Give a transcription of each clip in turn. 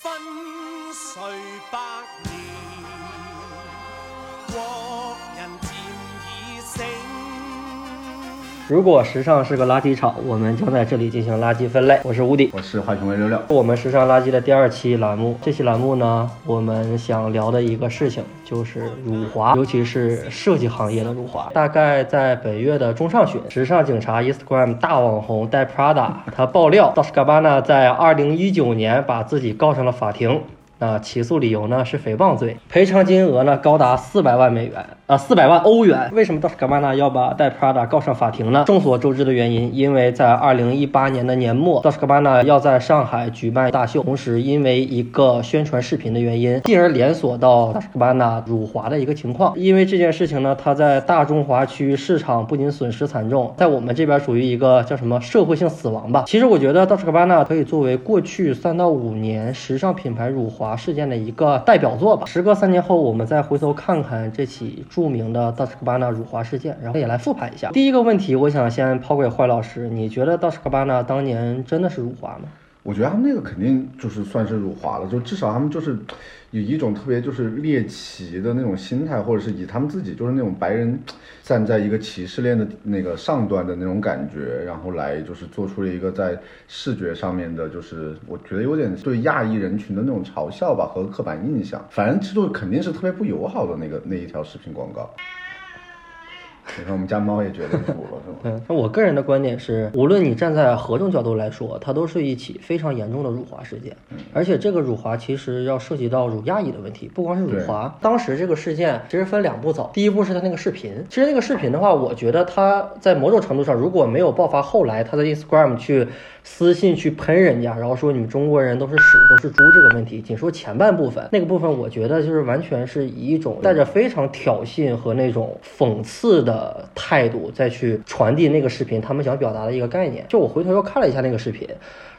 分睡百年，如果时尚是个垃圾场，我们将在这里进行垃圾分类。我是吴迪，我是坏熊为六六。我们时尚垃圾的第二期栏目，这期栏目呢，我们想聊的一个事情就是辱华，尤其是设计行业的辱华。大概在本月的中上旬，时尚警察 Instagram 大网红戴 Prada，他爆料 Dolce Gabbana 在2019年把自己告上了法庭。那起诉理由呢是诽谤罪，赔偿金额呢高达四百万美元啊，四百万欧元。为什么 Dolce Gabbana 要把戴 Prada 告上法庭呢？众所周知的原因，因为在二零一八年的年末，Dolce Gabbana 要在上海举办大秀，同时因为一个宣传视频的原因，进而连锁到 Dolce Gabbana 辱华的一个情况。因为这件事情呢，它在大中华区市场不仅损失惨重，在我们这边属于一个叫什么社会性死亡吧。其实我觉得 Dolce Gabbana 可以作为过去三到五年时尚品牌辱华事件的一个代表作吧。时隔三年后，我们再回头看看这起著著名的道士科巴纳辱华事件，然后也来复盘一下。第一个问题，我想先抛给坏老师，你觉得道士科巴纳当年真的是辱华吗？我觉得他们那个肯定就是算是辱华了，就至少他们就是有一种特别就是猎奇的那种心态，或者是以他们自己就是那种白人站在一个歧视链的那个上端的那种感觉，然后来就是做出了一个在视觉上面的，就是我觉得有点对亚裔人群的那种嘲笑吧和刻板印象，反正就肯定是特别不友好的那个那一条视频广告。你看，我们家猫也觉得辱了，是吗？嗯，那我个人的观点是，无论你站在何种角度来说，它都是一起非常严重的辱华事件。而且这个辱华其实要涉及到辱亚裔的问题，不光是辱华。当时这个事件其实分两步走，第一步是他那个视频。其实那个视频的话，我觉得他在某种程度上，如果没有爆发后来他在 Instagram 去私信去喷人家，然后说你们中国人都是屎都是猪这个问题，仅说前半部分，那个部分我觉得就是完全是以一种带着非常挑衅和那种讽刺的。呃态度再去传递那个视频，他们想表达的一个概念。就我回头又看了一下那个视频，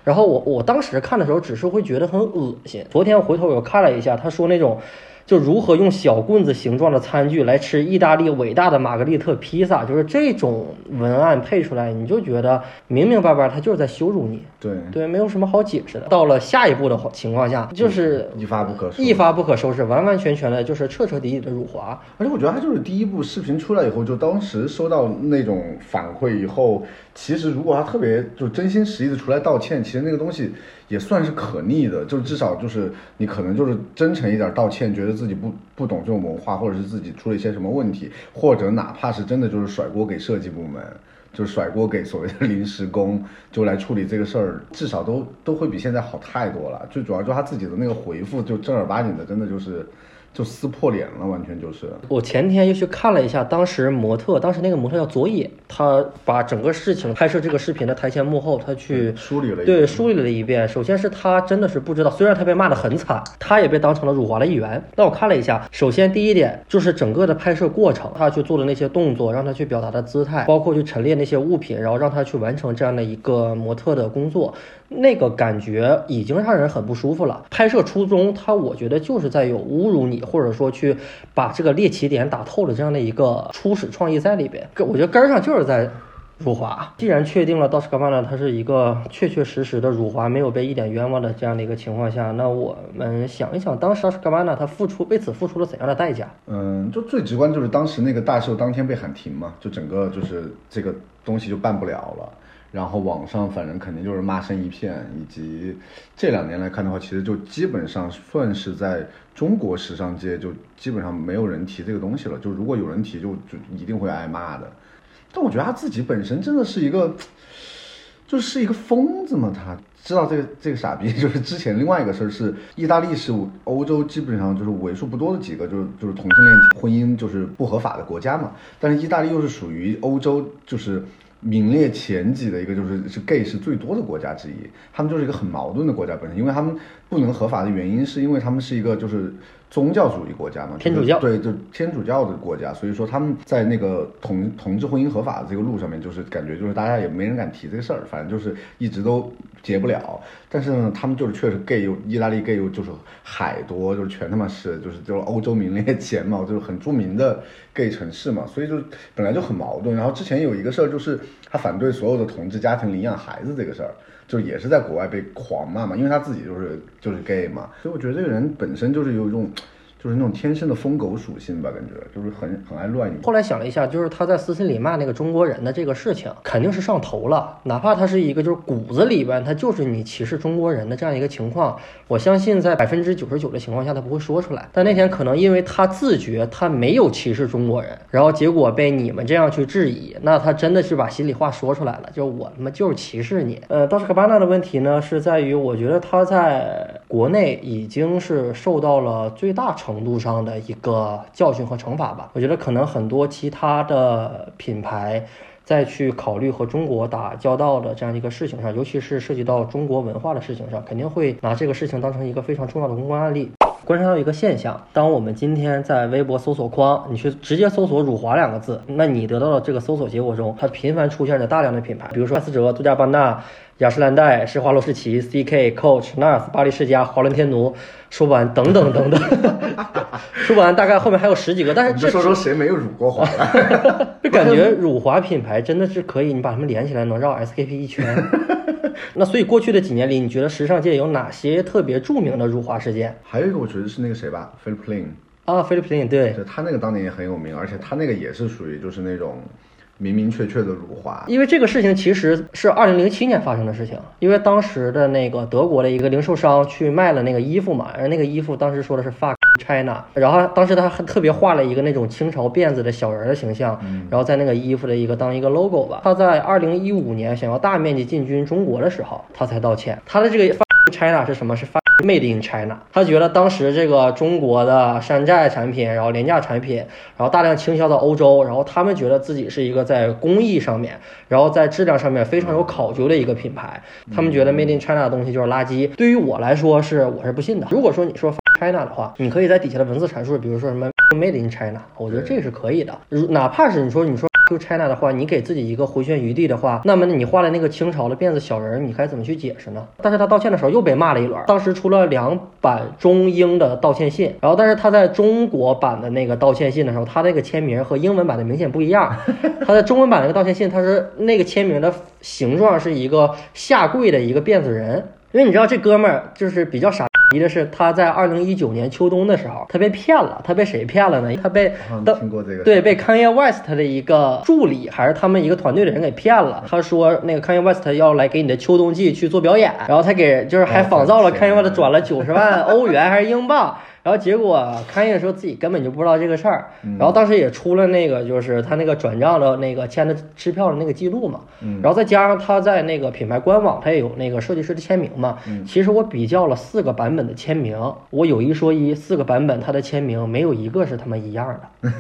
然后我我当时看的时候，只是会觉得很恶心。昨天回头我又看了一下，他说那种。就如何用小棍子形状的餐具来吃意大利伟大的玛格丽特披萨，就是这种文案配出来，你就觉得明明白白他就是在羞辱你。对对，没有什么好解释的。到了下一步的情况下，就是一发不可收，一发不可收拾，完完全全的就是彻彻底底的辱华。而且我觉得他就是第一部视频出来以后，就当时收到那种反馈以后，其实如果他特别就真心实意的出来道歉，其实那个东西也算是可逆的，就至少就是你可能就是真诚一点道歉，觉得。自己不不懂这种文化，或者是自己出了一些什么问题，或者哪怕是真的就是甩锅给设计部门，就是甩锅给所谓的临时工，就来处理这个事儿，至少都都会比现在好太多了。最主要就他自己的那个回复，就正儿八经的，真的就是。就撕破脸了，完全就是。我前天又去看了一下，当时模特，当时那个模特叫佐野，他把整个事情拍摄这个视频的台前幕后，他去梳理了，对，梳理了一遍。首先是他真的是不知道，虽然他被骂得很惨，他也被当成了辱华的一员。那我看了一下，首先第一点就是整个的拍摄过程，他去做的那些动作，让他去表达的姿态，包括去陈列那些物品，然后让他去完成这样的一个模特的工作。那个感觉已经让人很不舒服了。拍摄初衷，他我觉得就是在有侮辱你，或者说去把这个猎奇点打透了这样的一个初始创意在里边。我觉得根儿上就是在辱华。既然确定了 Dolce Gabbana 它是一个确确实实的辱华，没有被一点冤枉的这样的一个情况下，那我们想一想，当时 Dolce Gabbana 它付出为此付出了怎样的代价？嗯，就最直观就是当时那个大秀当天被喊停嘛，就整个就是这个东西就办不了了。然后网上反正肯定就是骂声一片，以及这两年来看的话，其实就基本上算是在中国时尚界就基本上没有人提这个东西了。就如果有人提，就就一定会挨骂的。但我觉得他自己本身真的是一个，就是一个疯子嘛。他知道这个这个傻逼，就是之前另外一个事儿是，意大利是欧洲基本上就是为数不多的几个就是就是同性恋婚姻就是不合法的国家嘛。但是意大利又是属于欧洲就是。名列前几的一个就是是 gay 是最多的国家之一，他们就是一个很矛盾的国家本身，因为他们不能合法的原因是因为他们是一个就是宗教主义国家嘛，天主教。对，就天主教的国家，所以说他们在那个同同志婚姻合法的这个路上面，就是感觉就是大家也没人敢提这个事儿，反正就是一直都结不了。但是呢，他们就是确实 gay 又意大利 gay 又就是海多，就是全他妈是就是就是欧洲名列前茅，就是很著名的 gay 城市嘛，所以就本来就很矛盾。然后之前有一个事儿就是。他反对所有的同志家庭领养孩子这个事儿，就也是在国外被狂骂嘛，因为他自己就是就是 gay 嘛，所以我觉得这个人本身就是有一种。就是那种天生的疯狗属性吧，感觉就是很很爱乱。后来想了一下，就是他在私信里骂那个中国人的这个事情，肯定是上头了。哪怕他是一个就是骨子里边他就是你歧视中国人的这样一个情况，我相信在百分之九十九的情况下他不会说出来。但那天可能因为他自觉他没有歧视中国人，然后结果被你们这样去质疑，那他真的是把心里话说出来了，就我他妈就是歧视你。呃，倒是卡巴纳的问题呢，是在于我觉得他在国内已经是受到了最大程。度上的一个教训和惩罚吧，我觉得可能很多其他的品牌再去考虑和中国打交道的这样一个事情上，尤其是涉及到中国文化的事情上，肯定会拿这个事情当成一个非常重要的公关案例。观察到一个现象，当我们今天在微博搜索框，你去直接搜索“辱华”两个字，那你得到的这个搜索结果中，它频繁出现着大量的品牌，比如说艾斯哲、杜嘉班纳。雅诗兰黛、施华洛世奇、CK、Coach、NARS、巴黎世家、华伦天奴、舒宝安等等等等，舒宝安大概后面还有十几个，但是这说说谁没有辱过华？就感觉辱华品牌真的是可以，你把它们连起来能绕 SKP 一圈。那所以过去的几年里，你觉得时尚界有哪些特别著名的辱华事件？还有一个我觉得是那个谁吧，Philip 啊，Philip 对，就他那个当年也很有名，而且他那个也是属于就是那种。明明确确的辱华，因为这个事情其实是二零零七年发生的事情。因为当时的那个德国的一个零售商去卖了那个衣服嘛，而那个衣服当时说的是 fuck China，然后当时他还特别画了一个那种清朝辫子的小人的形象，然后在那个衣服的一个当一个 logo 吧。他在二零一五年想要大面积进军中国的时候，他才道歉。他的这个 China 是什么？是 Made in China。他觉得当时这个中国的山寨产品，然后廉价产品，然后大量倾销到欧洲，然后他们觉得自己是一个。在工艺上面，然后在质量上面非常有考究的一个品牌，他们觉得 Made in China 的东西就是垃圾。对于我来说，是我是不信的。如果说你说 China 的话，你可以在底下的文字阐述，比如说什么 Made in China，我觉得这是可以的。如哪怕是你说你说。就 China 的话，你给自己一个回旋余地的话，那么你画了那个清朝的辫子小人，你该怎么去解释呢？但是他道歉的时候又被骂了一轮。当时出了两版中英的道歉信，然后但是他在中国版的那个道歉信的时候，他那个签名和英文版的明显不一样。他在中文版那个道歉信，他是那个签名的形状是一个下跪的一个辫子人，因为你知道这哥们儿就是比较傻。提的是他在二零一九年秋冬的时候，他被骗了。他被谁骗了呢？他被听过这个对被 Kanye West 的一个助理还是他们一个团队的人给骗了。他说那个 Kanye West 要来给你的秋冬季去做表演，然后他给就是还仿造了 Kanye West 转了九十万欧元还是英镑。然后结果开业的时候自己根本就不知道这个事儿，然后当时也出了那个就是他那个转账的那个签的支票的那个记录嘛，然后再加上他在那个品牌官网他也有那个设计师的签名嘛，其实我比较了四个版本的签名，我有一说一，四个版本他的签名没有一个是他妈一样的，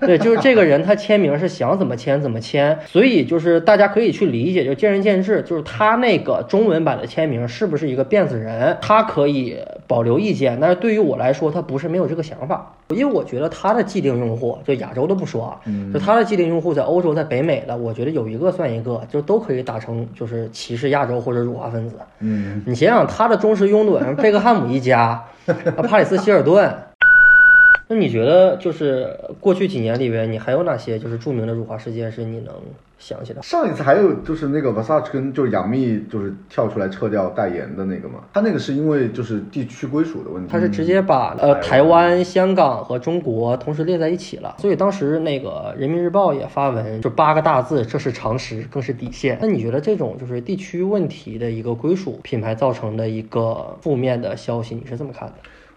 对，就是这个人他签名是想怎么签怎么签，所以就是大家可以去理解，就见仁见智，就是他那个中文版的签名是不是一个辫子人，他可以保留意见，但是对于我来说。他不是没有这个想法，因为我觉得他的既定用户，就亚洲的不说啊，就他的既定用户在欧洲、在北美的，我觉得有一个算一个，就都可以打成就是歧视亚洲或者辱华分子。嗯，你想想他的忠实拥趸，贝克汉姆一家，帕里斯希尔顿。那你觉得就是过去几年里边，你还有哪些就是著名的辱华事件是你能想起来？上一次还有就是那个 Versace 跟就是杨幂就是跳出来撤掉代言的那个嘛，他那个是因为就是地区归属的问题，他是直接把呃台湾、香港和中国同时列在一起了，所以当时那个人民日报也发文，就八个大字，这是常识，更是底线。那你觉得这种就是地区问题的一个归属品牌造成的一个负面的消息，你是怎么看的？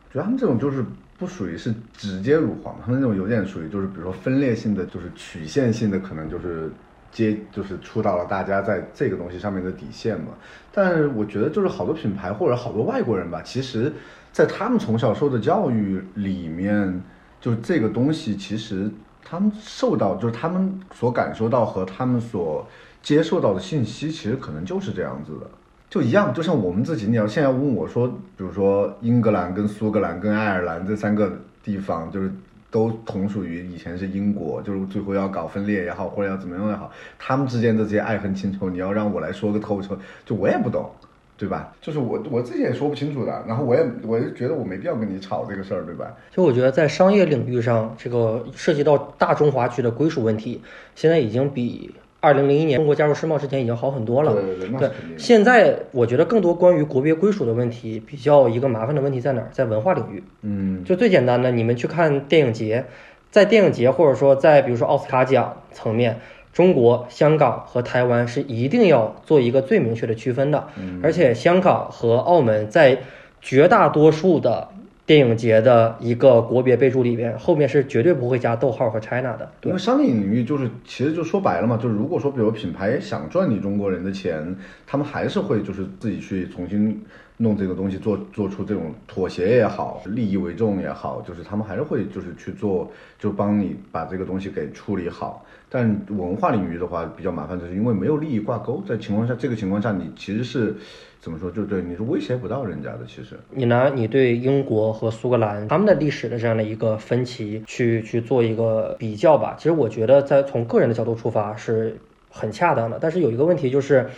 我觉得他们这种就是。不属于是直接辱华，他们那种有点属于就是比如说分裂性的，就是曲线性的，可能就是接就是触到了大家在这个东西上面的底线嘛。但是我觉得就是好多品牌或者好多外国人吧，其实，在他们从小受的教育里面，就这个东西其实他们受到就是他们所感受到和他们所接受到的信息，其实可能就是这样子的。就一样，就像我们自己，你要现在问我说，比如说英格兰跟苏格兰跟爱尔兰这三个地方，就是都同属于以前是英国，就是最后要搞分裂也好，或者要怎么样也好，他们之间的这些爱恨情仇，你要让我来说个透彻，就我也不懂，对吧？就是我我自己也说不清楚的，然后我也我就觉得我没必要跟你吵这个事儿，对吧？就我觉得在商业领域上，这个涉及到大中华区的归属问题，现在已经比。二零零一年中国加入世贸之前已经好很多了。对。现在我觉得更多关于国别归属的问题，比较一个麻烦的问题在哪儿？在文化领域。嗯，就最简单的，你们去看电影节，在电影节或者说在比如说奥斯卡奖层面，中国、香港和台湾是一定要做一个最明确的区分的。而且香港和澳门在绝大多数的电影节的一个国别备注里边，后面是绝对不会加逗号和 China 的。因为商业领域就是，其实就说白了嘛，就是如果说比如品牌想赚你中国人的钱，他们还是会就是自己去重新弄这个东西，做做出这种妥协也好，利益为重也好，就是他们还是会就是去做，就帮你把这个东西给处理好。但文化领域的话比较麻烦，就是因为没有利益挂钩，在情况下这个情况下，你其实是怎么说？就对你是威胁不到人家的，其实。你拿你对英国和苏格兰他们的历史的这样的一个分歧去去做一个比较吧，其实我觉得在从个人的角度出发是很恰当的。但是有一个问题就是，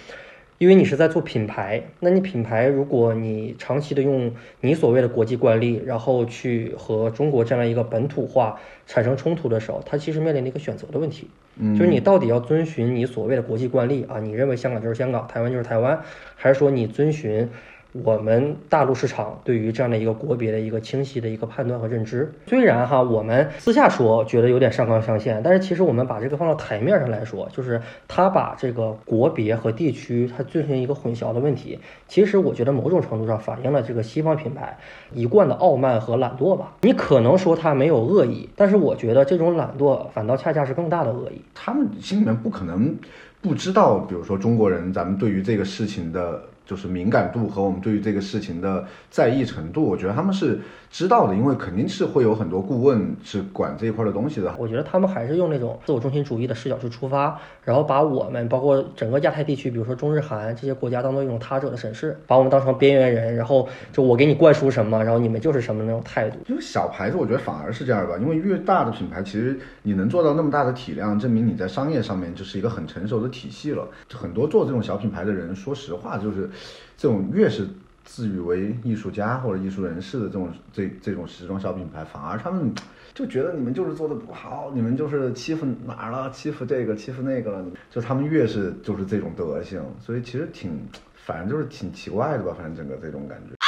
因为你是在做品牌，那你品牌如果你长期的用你所谓的国际惯例，然后去和中国这样一个本土化产生冲突的时候，它其实面临的一个选择的问题。嗯就是你到底要遵循你所谓的国际惯例啊？你认为香港就是香港，台湾就是台湾，还是说你遵循我们大陆市场对于这样的一个国别的一个清晰的一个判断和认知？虽然哈，我们私下说觉得有点上纲上线，但是其实我们把这个放到台面上来说，就是他把这个国别和地区它进行一个混淆的问题。其实我觉得某种程度上反映了这个西方品牌一贯的傲慢和懒惰吧。你可能说他没有恶意，但是我觉得这种懒惰反倒恰恰是更大的恶意。他们心里面不可能不知道，比如说中国人，咱们对于这个事情的，就是敏感度和我们对于这个事情的在意程度，我觉得他们是知道的，因为肯定是会有很多顾问是管这一块的东西的。我觉得他们还是用那种自我中心主义的视角去出发，然后把我们包括整个亚太地区，比如说中日韩这些国家当做一种他者的审视，把我们当成边缘人，然后就我给你灌输什么，然后你们就是什么那种态度。因为小牌子，我觉得反而是这样吧，因为越大的品牌，其实你能做到那么大的体量，证明你在商业上面就是一个很成熟的体系了。很多做这种小品牌的人，说实话，就是这种越是自诩为艺术家或者艺术人士的这种这这种时装小品牌，反而他们就觉得你们就是做的不好，你们就是欺负哪儿了，欺负这个，欺负那个了，就他们越是就是这种德行，所以其实挺，反正就是挺奇怪的吧，反正整个这种感觉。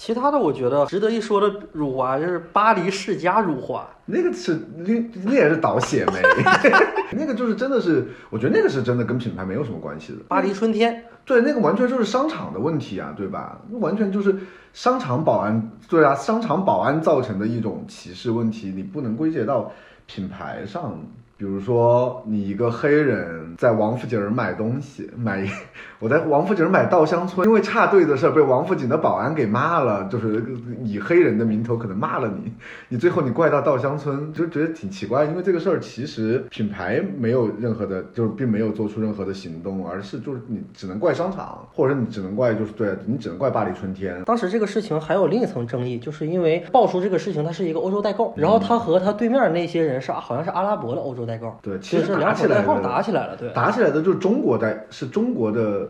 其他的我觉得值得一说的辱华就是巴黎世家辱华，那个是那那也是倒血霉，那个就是真的是，我觉得那个是真的跟品牌没有什么关系的。巴黎春天。对，那个完全就是商场的问题啊，对吧？那完全就是商场保安，对啊，商场保安造成的一种歧视问题，你不能归结到品牌上。比如说，你一个黑人在王府井儿买东西，买我在王府井买稻香村，因为插队的事儿被王府井的保安给骂了，就是以黑人的名头可能骂了你，你最后你怪到稻香村，就觉得挺奇怪。因为这个事儿其实品牌没有任何的，就是并没有做出任何的行动，而是就是你只能怪商场，或者你只能怪就是对你只能怪巴黎春天。当时这个事情还有另一层争议，就是因为爆出这个事情，它是一个欧洲代购，然后他和他对面那些人是好像是阿拉伯的欧洲代购，对，其实是两打起代号打起来了，对。打起来的就是中国代，是中国的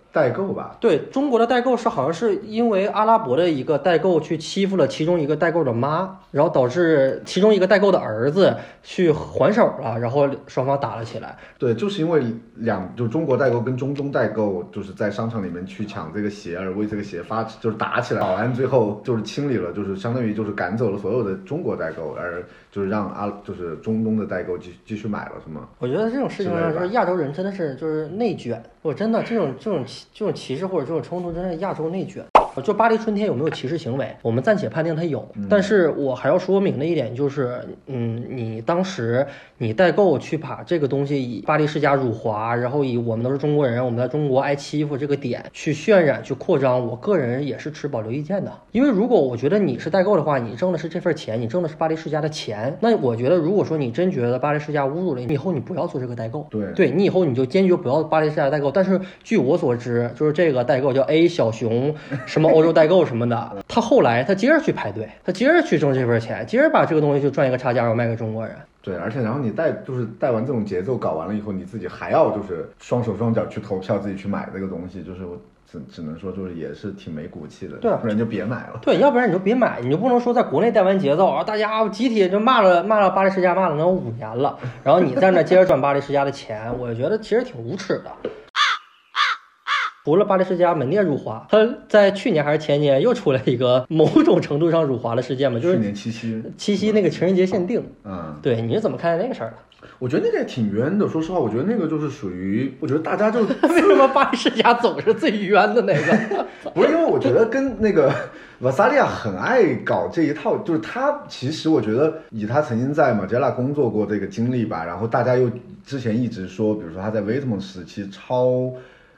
代购吧？对中国的代购是好像是因为阿拉伯的一个代购去欺负了其中一个代购的妈，然后导致其中一个代购的儿子去还手了，然后双方打了起来。对，就是因为两就中国代购跟中东代购就是在商场里面去抢这个鞋，而为这个鞋发就是打起来，保安最后就是清理了，就是相当于就是赶走了所有的中国代购，而就是让阿就是中东的代购继继续买了，是吗？我觉得这种事情上，就是亚洲人真的是就是内卷，我真的这种这种歧这种歧视或者这种冲突，真的亚洲内卷。就巴黎春天有没有歧视行为，我们暂且判定它有，但是我还要说明的一点就是，嗯，你当时你代购去把这个东西以巴黎世家辱华，然后以我们都是中国人，我们在中国挨欺负这个点去渲染、去扩张，我个人也是持保留意见的。因为如果我觉得你是代购的话，你挣的是这份钱，你挣的是巴黎世家的钱，那我觉得如果说你真觉得巴黎世家侮辱了你，以后你不要做这个代购。对对你以后你就坚决不要巴黎世家代购。但是据我所知，就是这个代购叫 A 小熊，什么欧洲代购什么的，他后来他接着去排队，他接着去挣这份钱，接着把这个东西就赚一个差价，然后卖给中国人。对，而且然后你带就是带完这种节奏搞完了以后，你自己还要就是双手双脚去投票，自己去买这个东西，就是我只只能说就是也是挺没骨气的，对啊不然就别买了。对，要不然你就别买，你就不能说在国内带完节奏啊，大家集体就骂了骂了巴黎世家，骂了能有五年了，然后你在那接着赚巴黎世家的钱，我觉得其实挺无耻的。除了巴黎世家门店辱华，他在去年还是前年又出来一个某种程度上辱华的事件嘛，就去是年七夕，七夕那个情人节限定。嗯，对，你是怎么看待那个事儿的？我觉得那个也挺冤的。说实话，我觉得那个就是属于，我觉得大家就 为什么巴黎世家总是最冤的那个？不是因为我觉得跟那个瓦萨利亚很爱搞这一套，就是他其实我觉得以他曾经在马杰拉工作过这个经历吧，然后大家又之前一直说，比如说他在威特蒙时期抄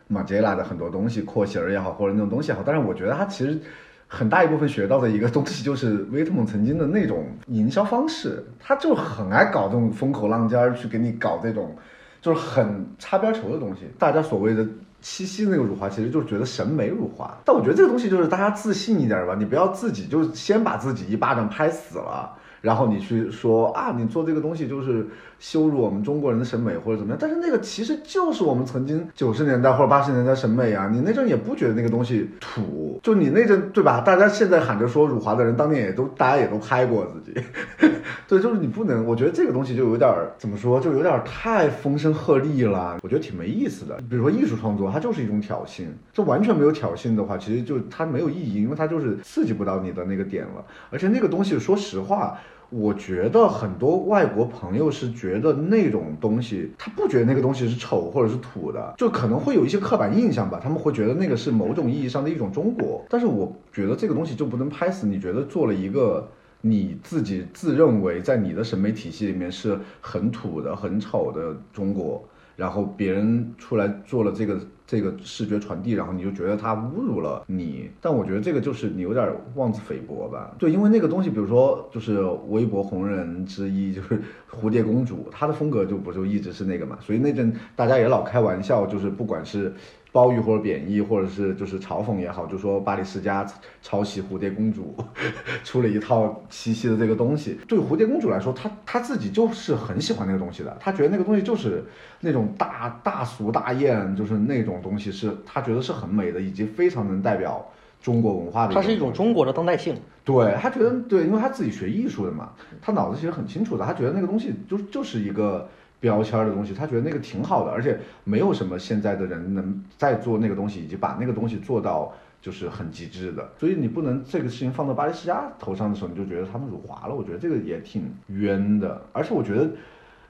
马杰拉的很多东西，廓形儿也好，或者那种东西也好，但是我觉得他其实。很大一部分学到的一个东西就是威特蒙曾经的那种营销方式，他就很爱搞这种风口浪尖儿，去给你搞这种就是很擦边球的东西。大家所谓的七夕那个辱华，其实就是觉得审美辱华。但我觉得这个东西就是大家自信一点吧，你不要自己就先把自己一巴掌拍死了，然后你去说啊，你做这个东西就是羞辱我们中国人的审美或者怎么样。但是那个其实就是我们曾经九十年代或者八十年代审美啊，你那阵也不觉得那个东西土，就你那阵对吧？大家现在喊着说辱华的人，当年也都大家也都拍过自己。对，就是你不能，我觉得这个东西就有点儿怎么说，就有点儿太风声鹤唳了，我觉得挺没意思的。比如说艺术创作，它就是一种挑衅，这完全没有挑衅的话，其实就它没有意义，因为它就是刺激不到你的那个点了。而且那个东西，说实话。我觉得很多外国朋友是觉得那种东西，他不觉得那个东西是丑或者是土的，就可能会有一些刻板印象吧，他们会觉得那个是某种意义上的一种中国。但是我觉得这个东西就不能拍死，你觉得做了一个。你自己自认为在你的审美体系里面是很土的、很丑的中国，然后别人出来做了这个这个视觉传递，然后你就觉得他侮辱了你。但我觉得这个就是你有点妄自菲薄吧？对，因为那个东西，比如说就是微博红人之一就是蝴蝶公主，她的风格就不就一直是那个嘛，所以那阵大家也老开玩笑，就是不管是。褒义或者贬义，或者是就是嘲讽也好，就说巴黎世家抄袭蝴蝶公主，出了一套七夕的这个东西。对蝴蝶公主来说，她她自己就是很喜欢那个东西的，她觉得那个东西就是那种大大俗大艳，就是那种东西是她觉得是很美的，以及非常能代表中国文化的。它是一种中国的当代性。对他觉得对，因为他自己学艺术的嘛，他脑子其实很清楚的，他觉得那个东西就就是一个。标签的东西，他觉得那个挺好的，而且没有什么现在的人能再做那个东西，以及把那个东西做到就是很极致的。所以你不能这个事情放到巴黎世家头上的时候，你就觉得他们辱华了。我觉得这个也挺冤的。而且我觉得，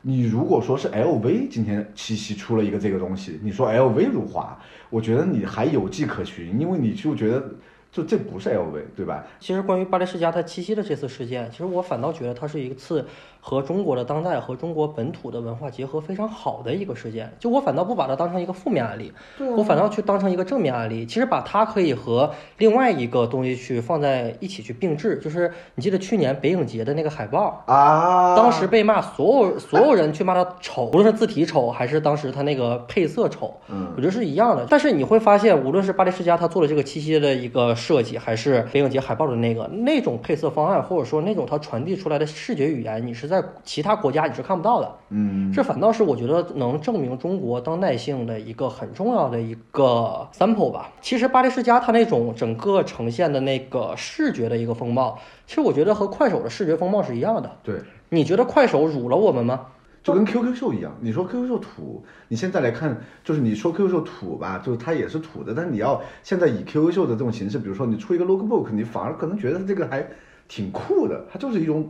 你如果说是 LV 今天七夕出了一个这个东西，你说 LV 辱华，我觉得你还有迹可循，因为你就觉得。就这不是 LV 对吧？其实关于巴黎世家它七夕的这次事件，其实我反倒觉得它是一次和中国的当代和中国本土的文化结合非常好的一个事件。就我反倒不把它当成一个负面案例，我反倒去当成一个正面案例。其实把它可以和另外一个东西去放在一起去并置。就是你记得去年北影节的那个海报啊，当时被骂，所有所有人去骂它丑，无论是字体丑还是当时它那个配色丑，嗯，我觉得是一样的。但是你会发现，无论是巴黎世家它做了这个七夕的一个。设计还是北影节海报的那个那种配色方案，或者说那种它传递出来的视觉语言，你是在其他国家你是看不到的。嗯，这反倒是我觉得能证明中国当代性的一个很重要的一个 sample 吧。其实巴黎世家它那种整个呈现的那个视觉的一个风貌，其实我觉得和快手的视觉风貌是一样的。对，你觉得快手辱了我们吗？就跟 QQ 秀一样，你说 QQ 秀土，你现在来看，就是你说 QQ 秀土吧，就是它也是土的，但是你要现在以 QQ 秀的这种形式，比如说你出一个 lookbook，你反而可能觉得这个还挺酷的，它就是一种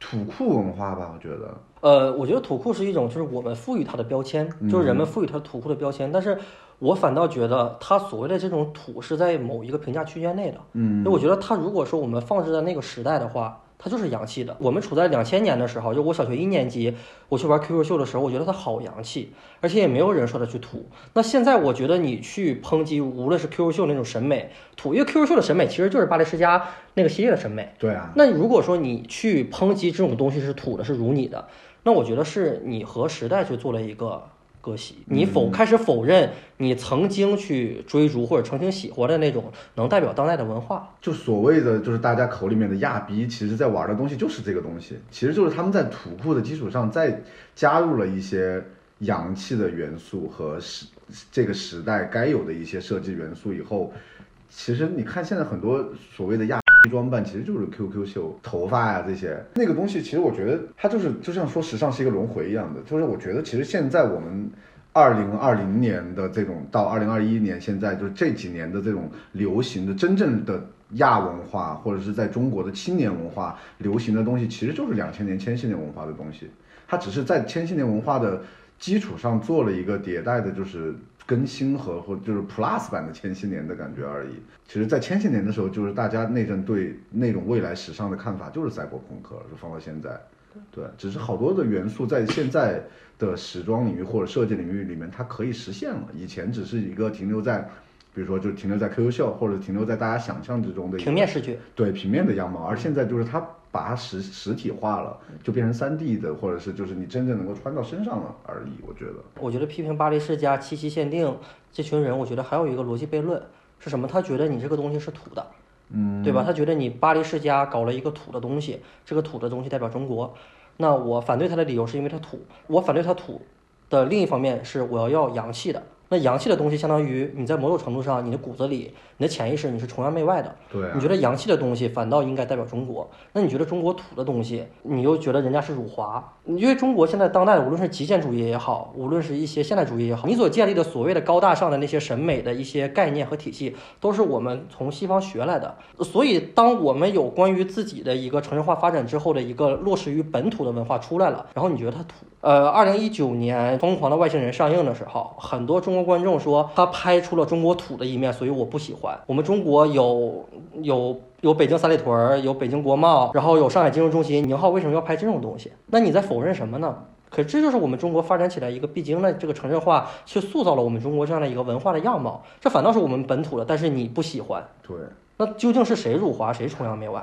土酷文化吧，我觉得。呃，我觉得土酷是一种，就是我们赋予它的标签，就是人们赋予它土酷的标签，但是我反倒觉得它所谓的这种土是在某一个评价区间内的。嗯，因为我觉得它如果说我们放置在那个时代的话。它就是洋气的。我们处在两千年的时候，就我小学一年级，我去玩 QQ 秀的时候，我觉得它好洋气，而且也没有人说它去土。那现在我觉得你去抨击，无论是 QQ 秀那种审美土，因为 QQ 秀的审美其实就是巴黎世家那个系列的审美。对啊。那如果说你去抨击这种东西是土的，是辱你的，那我觉得是你和时代去做了一个。割席，你否开始否认你曾经去追逐或者曾经喜欢的那种能代表当代的文化？就所谓的就是大家口里面的亚逼，其实在玩的东西就是这个东西，其实就是他们在土库的基础上再加入了一些洋气的元素和时这个时代该有的一些设计元素以后，其实你看现在很多所谓的亚装扮，其实就是 QQ 秀、头发呀、这些那个东西，其实我觉得它就是就像说时尚是一个轮回一样的，就是我觉得其实现在我们。二零二零年的这种到二零二一年，现在就是这几年的这种流行的真正的亚文化，或者是在中国的青年文化流行的东西，其实就是两千年千禧年文化的东西。它只是在千禧年文化的基础上做了一个迭代的，就是更新和或就是 Plus 版的千禧年的感觉而已。其实，在千禧年的时候，就是大家那阵对那种未来时尚的看法就是赛博朋克，就放到现在。对，只是好多的元素在现在的时装领域或者设计领域里面，它可以实现了。以前只是一个停留在，比如说就停留在 QQ 秀，或者停留在大家想象之中的平面视觉，对平面的样貌。而现在就是它把它实实体化了，就变成三 D 的，或者是就是你真正能够穿到身上了而已。我觉得，我觉得批评巴黎世家七夕限定这群人，我觉得还有一个逻辑悖论是什么？他觉得你这个东西是土的。嗯，对吧？他觉得你巴黎世家搞了一个土的东西，这个土的东西代表中国。那我反对他的理由是因为他土，我反对他土的另一方面是我要要洋气的。那洋气的东西相当于你在某种程度上，你的骨子里、你的潜意识你是崇洋媚外的。对、啊，你觉得洋气的东西反倒应该代表中国？那你觉得中国土的东西，你又觉得人家是辱华？因为中国现在当代无论是极简主义也好，无论是一些现代主义也好，你所建立的所谓的高大上的那些审美的一些概念和体系，都是我们从西方学来的。所以，当我们有关于自己的一个城市化发展之后的一个落实于本土的文化出来了，然后你觉得它土？呃，二零一九年《疯狂的外星人》上映的时候，很多中国观众说他拍出了中国土的一面，所以我不喜欢。我们中国有有有北京三里屯，有北京国贸，然后有上海金融中心，宁浩为什么要拍这种东西？那你在否认什么呢？可这就是我们中国发展起来一个必经的这个城镇化，去塑造了我们中国这样的一个文化的样貌。这反倒是我们本土的，但是你不喜欢。对，那究竟是谁辱华，谁崇洋媚外？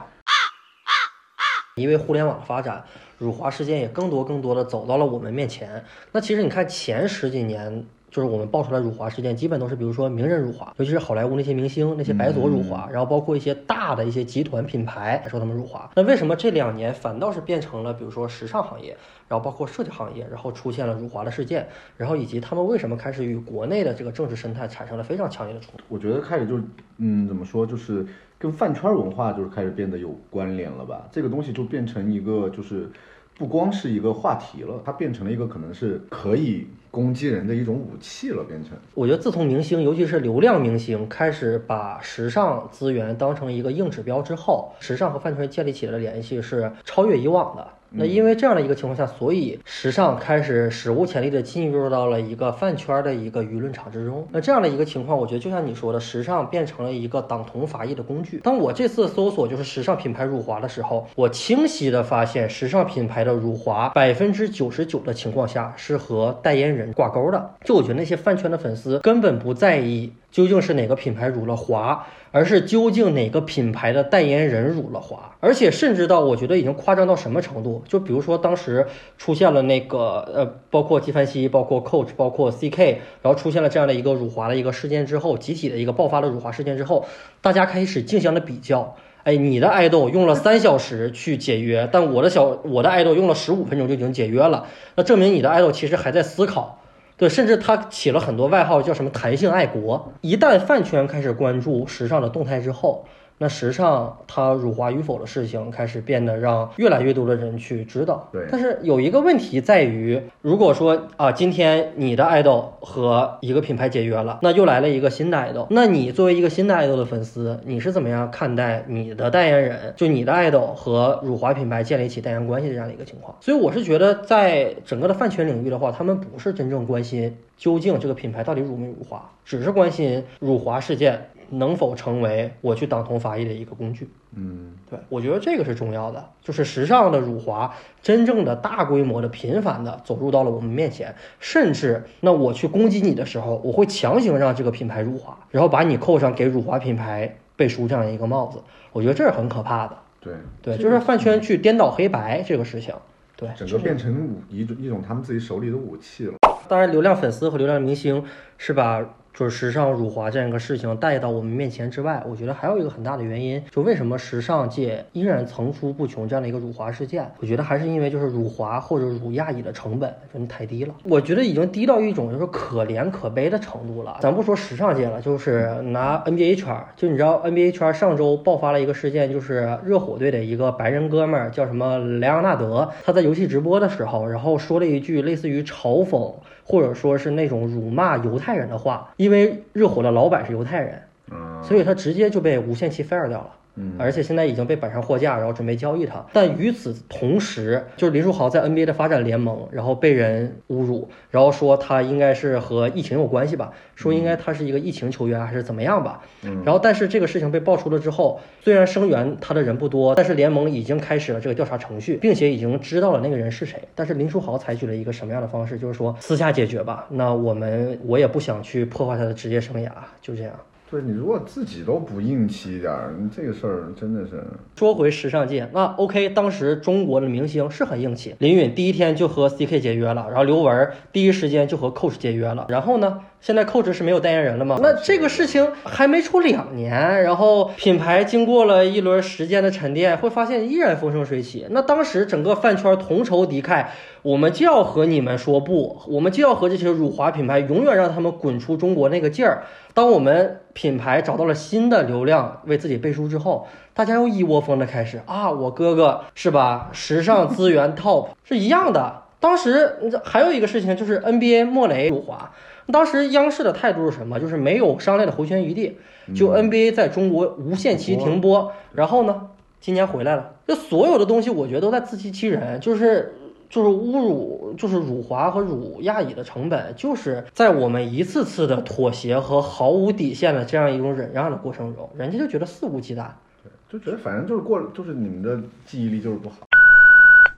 因为互联网发展，辱华事件也更多更多的走到了我们面前。那其实你看前十几年，就是我们爆出来辱华事件，基本都是比如说名人辱华，尤其是好莱坞那些明星、那些白左辱华，然后包括一些大的一些集团品牌说他们辱华。那为什么这两年反倒是变成了比如说时尚行业，然后包括设计行业，然后出现了辱华的事件，然后以及他们为什么开始与国内的这个政治生态产生了非常强烈的冲突？我觉得开始就嗯，怎么说就是。跟饭圈文化就是开始变得有关联了吧？这个东西就变成一个，就是不光是一个话题了，它变成了一个可能是可以攻击人的一种武器了。变成，我觉得自从明星，尤其是流量明星，开始把时尚资源当成一个硬指标之后，时尚和饭圈建立起来的联系是超越以往的。那因为这样的一个情况下，所以时尚开始史无前例的进入到了一个饭圈的一个舆论场之中。那这样的一个情况，我觉得就像你说的，时尚变成了一个党同伐异的工具。当我这次搜索就是时尚品牌辱华的时候，我清晰的发现，时尚品牌的辱华百分之九十九的情况下是和代言人挂钩的。就我觉得那些饭圈的粉丝根本不在意究竟是哪个品牌辱了华。而是究竟哪个品牌的代言人辱了华，而且甚至到我觉得已经夸张到什么程度？就比如说当时出现了那个呃，包括纪梵希、包括 Coach、包括 CK，然后出现了这样的一个辱华的一个事件之后，集体的一个爆发的辱华事件之后，大家开始竞相的比较。哎，你的爱豆用了三小时去解约，但我的小我的爱豆用了十五分钟就已经解约了，那证明你的爱豆其实还在思考。对，甚至他起了很多外号，叫什么“弹性爱国”。一旦饭圈开始关注时尚的动态之后，那时尚它辱华与否的事情开始变得让越来越多的人去知道。对，但是有一个问题在于，如果说啊，今天你的爱豆和一个品牌解约了，那又来了一个新的爱豆，那你作为一个新的爱豆的粉丝，你是怎么样看待你的代言人，就你的爱豆和辱华品牌建立起代言关系的这样的一个情况？所以我是觉得，在整个的饭圈领域的话，他们不是真正关心究竟这个品牌到底辱没辱华，只是关心辱华事件。能否成为我去党同伐异的一个工具？嗯，对，我觉得这个是重要的。就是时尚的辱华，真正的大规模的、频繁的走入到了我们面前，甚至那我去攻击你的时候，我会强行让这个品牌辱华，然后把你扣上给辱华品牌背书这样一个帽子。我觉得这是很可怕的。对，对，就是饭圈去颠倒黑白这个事情。对，整个变成武一种一种他们自己手里的武器了。当然，流量粉丝和流量明星是把就是时尚辱华这样一个事情带到我们面前之外，我觉得还有一个很大的原因，就为什么时尚界依然层出不穷这样的一个辱华事件，我觉得还是因为就是辱华或者辱亚裔的成本真的太低了，我觉得已经低到一种就是可怜可悲的程度了。咱不说时尚界了，就是拿 NBA 圈，就你知道 NBA 圈上周爆发了一个事件，就是热火队的一个白人哥们儿叫什么莱昂纳德，他在游戏直播的时候，然后说了一句类似于嘲讽或者说是那种辱骂犹太人的话，因为热火的老板是犹太人，嗯，所以他直接就被无限期 fire 掉了。嗯而且现在已经被摆上货架，然后准备交易他。但与此同时，就是林书豪在 NBA 的发展联盟，然后被人侮辱，然后说他应该是和疫情有关系吧，说应该他是一个疫情球员还是怎么样吧。嗯然后但是这个事情被爆出了之后，虽然声援他的人不多，但是联盟已经开始了这个调查程序，并且已经知道了那个人是谁。但是林书豪采取了一个什么样的方式？就是说私下解决吧。那我们我也不想去破坏他的职业生涯，就这样。对你如果自己都不硬气一点儿，你这个事儿真的是，说回时尚界，那 OK，当时中国的明星是很硬气，林允第一天就和 CK 解约了，然后刘雯第一时间就和 Coach 解约了，然后呢，现在 Coach 是没有代言人了吗？那这个事情还没出两年，然后品牌经过了一轮时间的沉淀，会发现依然风生水起。那当时整个饭圈同仇敌忾，我们就要和你们说不，我们就要和这些辱华品牌永远让他们滚出中国那个劲儿。当我们品牌找到了新的流量为自己背书之后，大家又一窝蜂的开始啊，我哥哥是吧？时尚资源 top 是一样的。当时还有一个事情就是 NBA 莫雷辱华，当时央视的态度是什么？就是没有商量的回旋余地，就 NBA 在中国无限期停播，然后呢，今年回来了，这所有的东西我觉得都在自欺欺人，就是。就是侮辱，就是辱华和辱亚裔的成本，就是在我们一次次的妥协和毫无底线的这样一种忍让的过程中，人家就觉得肆无忌惮。对就觉得反正就是过，就是你们的记忆力就是不好。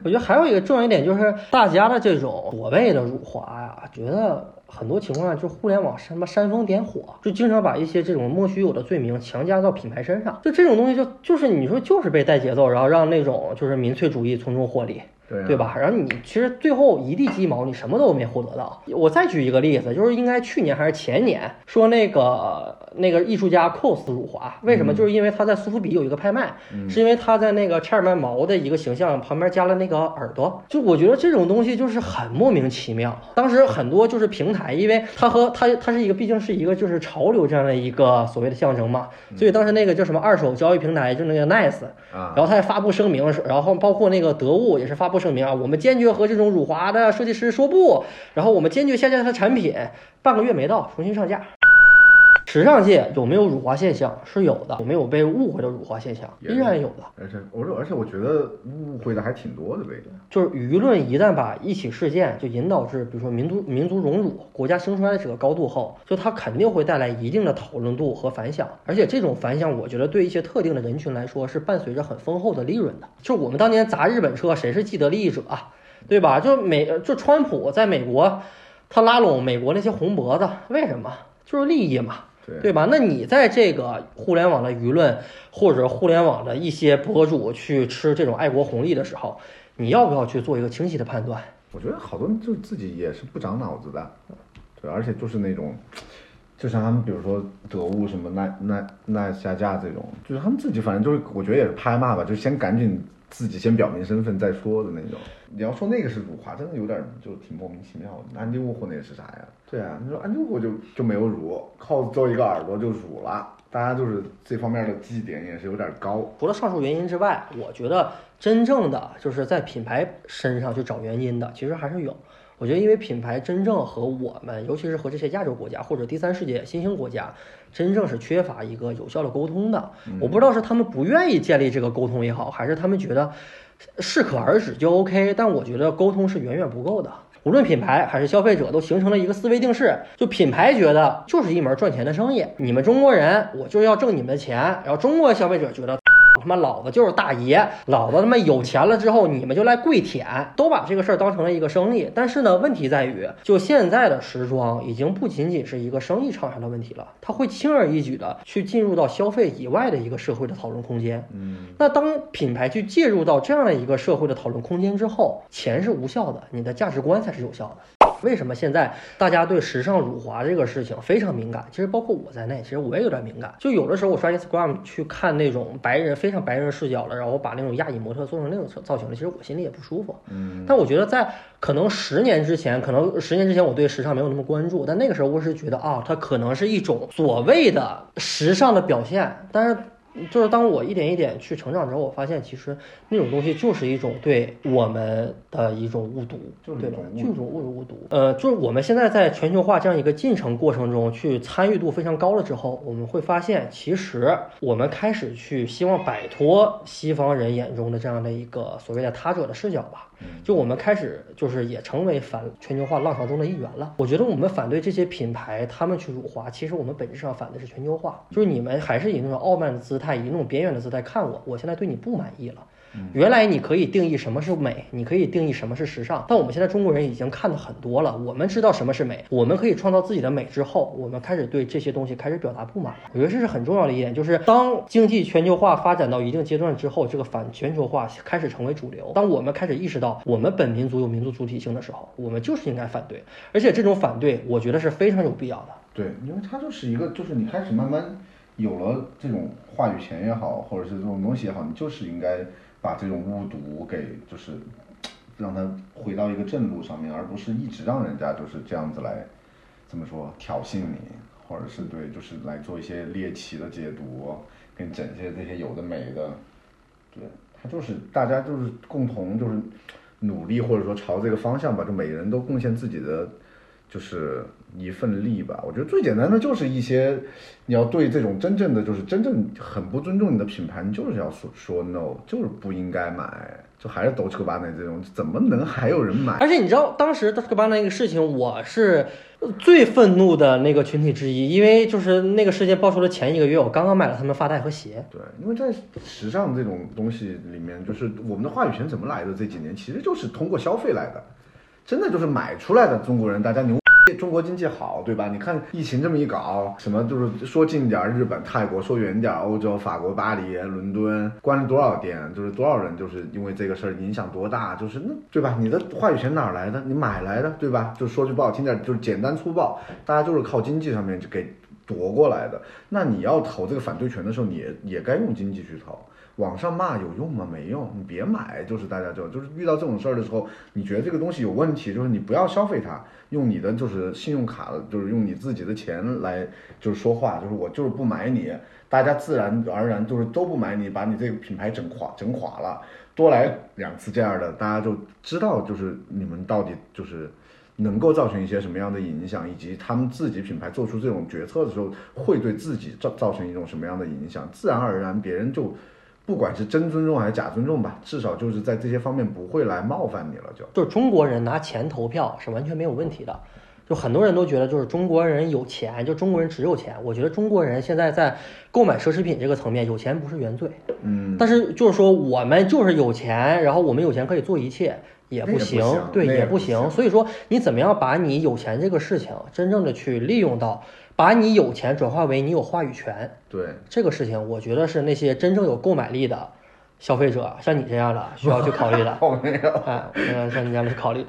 我觉得还有一个重要一点就是，大家的这种所谓的辱华呀，觉得很多情况下就是互联网什么煽风点火，就经常把一些这种莫须有的罪名强加到品牌身上，就这种东西就就是你说就是被带节奏，然后让那种就是民粹主义从中获利。对吧？然后你其实最后一地鸡毛，你什么都没获得到。我再举一个例子，就是应该去年还是前年，说那个那个艺术家 cos 辱华，为什么？就是因为他在苏富比有一个拍卖，是因为他在那个切尔曼毛的一个形象旁边加了那个耳朵。就我觉得这种东西就是很莫名其妙。当时很多就是平台，因为它和它它是一个毕竟是一个就是潮流这样的一个所谓的象征嘛，所以当时那个叫什么二手交易平台，就那个 Nice，啊然后他也发布声明，然后包括那个得物也是发布声明啊，我们坚决和这种辱华的设计师说不，然后我们坚决下架他的产品，半个月没到重新上架。时尚界有没有辱华现象？是有的，有没有被误会的辱华现象？依然有的。而且我说，而且我觉得误会的还挺多的呗。就是舆论一旦把一起事件就引导至，比如说民族民族荣辱、国家兴衰的这个高度后，就它肯定会带来一定的讨论度和反响，而且这种反响，我觉得对一些特定的人群来说是伴随着很丰厚的利润的。就我们当年砸日本车，谁是既得利益者啊？对吧？就美就川普在美国，他拉拢美国那些红脖子，为什么？就是利益嘛。对对吧？那你在这个互联网的舆论或者互联网的一些博主去吃这种爱国红利的时候，你要不要去做一个清晰的判断？我觉得好多人就自己也是不长脑子的，对，而且就是那种，就像他们比如说得物什么奈奈奈下架这种，就是他们自己反正就是我觉得也是拍骂吧，就先赶紧自己先表明身份再说的那种。你要说那个是辱华，真的有点就挺莫名其妙的。安迪沃霍那个是啥呀？对啊，你说安迪沃霍就就没有辱，靠做一个耳朵就辱了，大家就是这方面的绩点也是有点高。除了上述原因之外，我觉得真正的就是在品牌身上去找原因的，其实还是有。我觉得，因为品牌真正和我们，尤其是和这些亚洲国家或者第三世界新兴国家，真正是缺乏一个有效的沟通的。我不知道是他们不愿意建立这个沟通也好，还是他们觉得适可而止就 OK。但我觉得沟通是远远不够的。无论品牌还是消费者，都形成了一个思维定式，就品牌觉得就是一门赚钱的生意，你们中国人我就要挣你们的钱，然后中国消费者觉得。他妈老子就是大爷，老子他妈有钱了之后，你们就来跪舔，都把这个事儿当成了一个生意。但是呢，问题在于，就现在的时装已经不仅仅是一个生意场上的问题了，它会轻而易举的去进入到消费以外的一个社会的讨论空间。嗯，那当品牌去介入到这样的一个社会的讨论空间之后，钱是无效的，你的价值观才是有效的。为什么现在大家对时尚辱华这个事情非常敏感？其实包括我在内，其实我也有点敏感。就有的时候我刷 Instagram 去看那种白人非常白人视角了，然后把那种亚裔模特做成那种造型了，其实我心里也不舒服。嗯，但我觉得在可能十年之前，可能十年之前我对时尚没有那么关注，但那个时候我是觉得啊，它可能是一种所谓的时尚的表现，但是。就是当我一点一点去成长之后，我发现其实那种东西就是一种对我们的一种误读，就是对吧？一种误就是一种误误读。呃，就是我们现在在全球化这样一个进程过程中去参与度非常高了之后，我们会发现，其实我们开始去希望摆脱西方人眼中的这样的一个所谓的他者的视角吧。就我们开始就是也成为反全球化浪潮中的一员了。我觉得我们反对这些品牌他们去辱华，其实我们本质上反的是全球化，就是你们还是以那种傲慢的姿态，以那种边缘的姿态看我，我现在对你不满意了。原来你可以定义什么是美，你可以定义什么是时尚，但我们现在中国人已经看的很多了，我们知道什么是美，我们可以创造自己的美之后，我们开始对这些东西开始表达不满了。我觉得这是很重要的一点，就是当经济全球化发展到一定阶段之后，这个反全球化开始成为主流。当我们开始意识到我们本民族有民族主体性的时候，我们就是应该反对，而且这种反对，我觉得是非常有必要的。对，因为它就是一个，就是你开始慢慢有了这种话语权也好，或者是这种东西也好，你就是应该把这种误读给就是让他回到一个正路上面，而不是一直让人家就是这样子来怎么说挑衅你，或者是对就是来做一些猎奇的解读，给你整些这些有的没的，对，他就是大家就是共同就是努力或者说朝这个方向吧，就每人都贡献自己的就是一份力吧。我觉得最简单的就是一些，你要对这种真正的就是真正很不尊重你的品牌，你就是要说说 no，就是不应该买。就还是 Dolce Gabbana 这种，怎么能还有人买？而且你知道当时 o s 巴那个事情，我是最愤怒的那个群体之一，因为就是那个事件爆出的前一个月，我刚刚买了他们发带和鞋。对，因为在时尚这种东西里面，就是我们的话语权怎么来的？这几年其实就是通过消费来的，真的就是买出来的中国人，大家牛。中国经济好，对吧？你看疫情这么一搞，什么就是说近点儿日本、泰国，说远点儿欧洲、法国、巴黎、伦敦，关了多少店，就是多少人，就是因为这个事儿影响多大，就是那对吧？你的话语权哪来的？你买来的，对吧？就说句不好听点儿，就是简单粗暴，大家就是靠经济上面就给夺过来的。那你要投这个反对权的时候，你也也该用经济去投。网上骂有用吗？没用，你别买。就是大家就就是遇到这种事儿的时候，你觉得这个东西有问题，就是你不要消费它，用你的就是信用卡，就是用你自己的钱来就是说话，就是我就是不买你，大家自然而然就是都不买你，把你这个品牌整垮整垮了。多来两次这样的，大家就知道就是你们到底就是能够造成一些什么样的影响，以及他们自己品牌做出这种决策的时候，会对自己造造成一种什么样的影响，自然而然别人就。不管是真尊重还是假尊重吧，至少就是在这些方面不会来冒犯你了，就就是中国人拿钱投票是完全没有问题的。就很多人都觉得就是中国人有钱，就中国人只有钱。我觉得中国人现在在购买奢侈品这个层面，有钱不是原罪。嗯，但是就是说我们就是有钱，然后我们有钱可以做一切，也不行，对，也不行。所以说你怎么样把你有钱这个事情真正的去利用到？把你有钱转化为你有话语权，对这个事情，我觉得是那些真正有购买力的消费者，像你这样的 需要去考虑的。我没有，哎，像你这样的去考虑。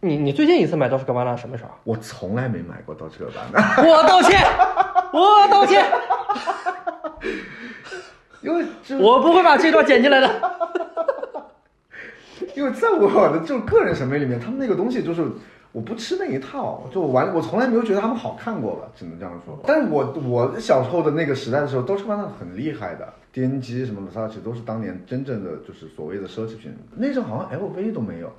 你你最近一次买 Dolce Gabbana 什么时候？我从来没买过 Dolce Gabbana。我道歉，我道歉，因为我不会把这段剪进来的。因为在我的就个人审美里面，他们那个东西就是。我不吃那一套，就完，我从来没有觉得他们好看过吧，只能这样说。但是我我小时候的那个时代的时候，都是那很厉害的，，DNG 什么的，萨奇都是当年真正的就是所谓的奢侈品。那时候好像 LV 都没有，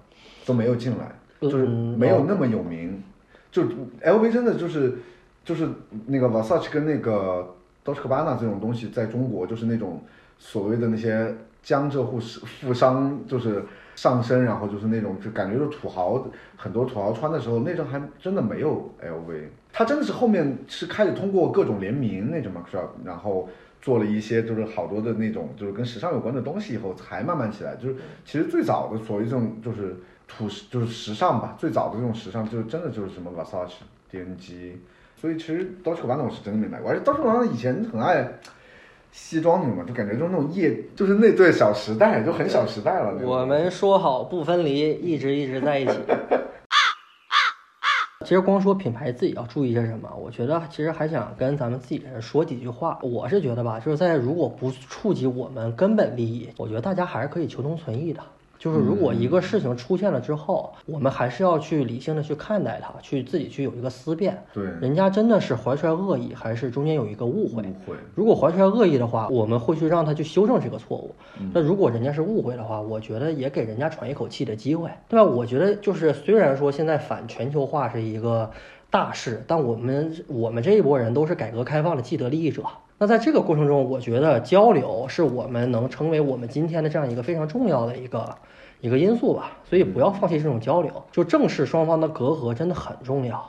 都没有进来，就是没有那么有名。就 LV 真的就是就是那个 Versace 跟那个 Dolce Gabbana 这种东西，在中国就是那种所谓的那些江浙沪富商，就是。上身，然后就是那种，就感觉就土豪，很多土豪穿的时候，那阵还真的没有 LV，他真的是后面是开始通过各种联名那种嘛，是吧？然后做了一些就是好多的那种，就是跟时尚有关的东西以后，才慢慢起来。就是其实最早的所谓这种就是土就是时尚吧，最早的这种时尚就真的就是什么 Versace、颠机，所以其实 Dolce Gabbana 我是真的没买过，而且 Dolce Gabbana 以前很爱。西装女嘛，就感觉就是那种夜，就是那对小时代，就很小时代了。我们说好不分离，一直一直在一起。其实光说品牌自己要注意些什么，我觉得其实还想跟咱们自己人说几句话。我是觉得吧，就是在如果不触及我们根本利益，我觉得大家还是可以求同存异的。就是如果一个事情出现了之后，我们还是要去理性的去看待它，去自己去有一个思辨。对，人家真的是怀揣恶意，还是中间有一个误会？误会。如果怀揣恶意的话，我们会去让他去修正这个错误。那如果人家是误会的话，我觉得也给人家喘一口气的机会，对吧？我觉得就是虽然说现在反全球化是一个大事，但我们我们这一波人都是改革开放的既得利益者。那在这个过程中，我觉得交流是我们能成为我们今天的这样一个非常重要的一个。一个因素吧，所以不要放弃这种交流。就正视双方的隔阂真的很重要。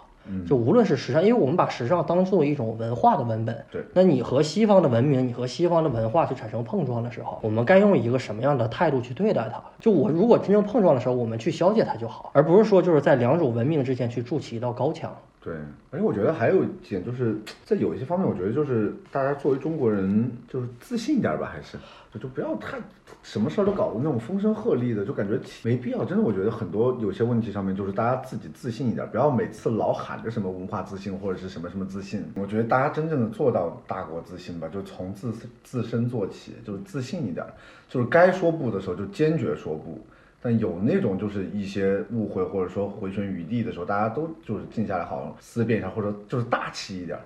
就无论是时尚，因为我们把时尚当做一种文化的文本。对，那你和西方的文明，你和西方的文化去产生碰撞的时候，我们该用一个什么样的态度去对待它？就我如果真正碰撞的时候，我们去消解它就好，而不是说就是在两种文明之间去筑起一道高墙。对，而且我觉得还有一点，就是在有一些方面，我觉得就是大家作为中国人，就是自信一点吧，还是就就不要太什么事儿都搞得那种风声鹤唳的，就感觉没必要。真的，我觉得很多有些问题上面，就是大家自己自信一点，不要每次老喊着什么文化自信或者是什么什么自信。我觉得大家真正的做到大国自信吧，就从自自身做起，就是自信一点，就是该说不的时候就坚决说不。但有那种就是一些误会或者说回旋余地的时候，大家都就是静下来，好好思辨一下，或者就是大气一点。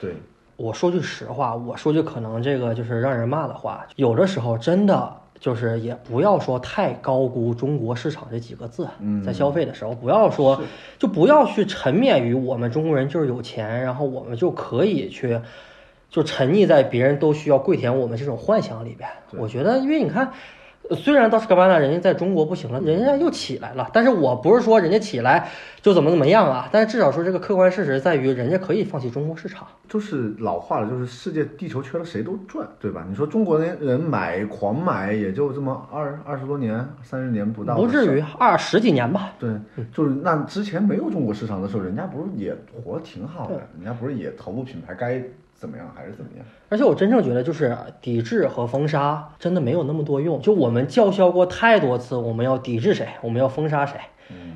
对，我说句实话，我说句可能这个就是让人骂的话，有的时候真的就是也不要说太高估中国市场这几个字，在消费的时候不要说，就不要去沉湎于我们中国人就是有钱，然后我们就可以去就沉溺在别人都需要跪舔我们这种幻想里边。我觉得，因为你看。虽然到斯科巴纳人家在中国不行了，人家又起来了。但是我不是说人家起来就怎么怎么样啊。但是至少说这个客观事实在于，人家可以放弃中国市场。就是老话了，就是世界地球缺了谁都转，对吧？你说中国人买狂买，也就这么二二十多年、三十年不到，不至于二十几年吧？对，就是那之前没有中国市场的时候，人家不是也活得挺好的？人家不是也头部品牌该。怎么样还是怎么样？而且我真正觉得，就是抵制和封杀真的没有那么多用。就我们叫嚣过太多次，我们要抵制谁，我们要封杀谁，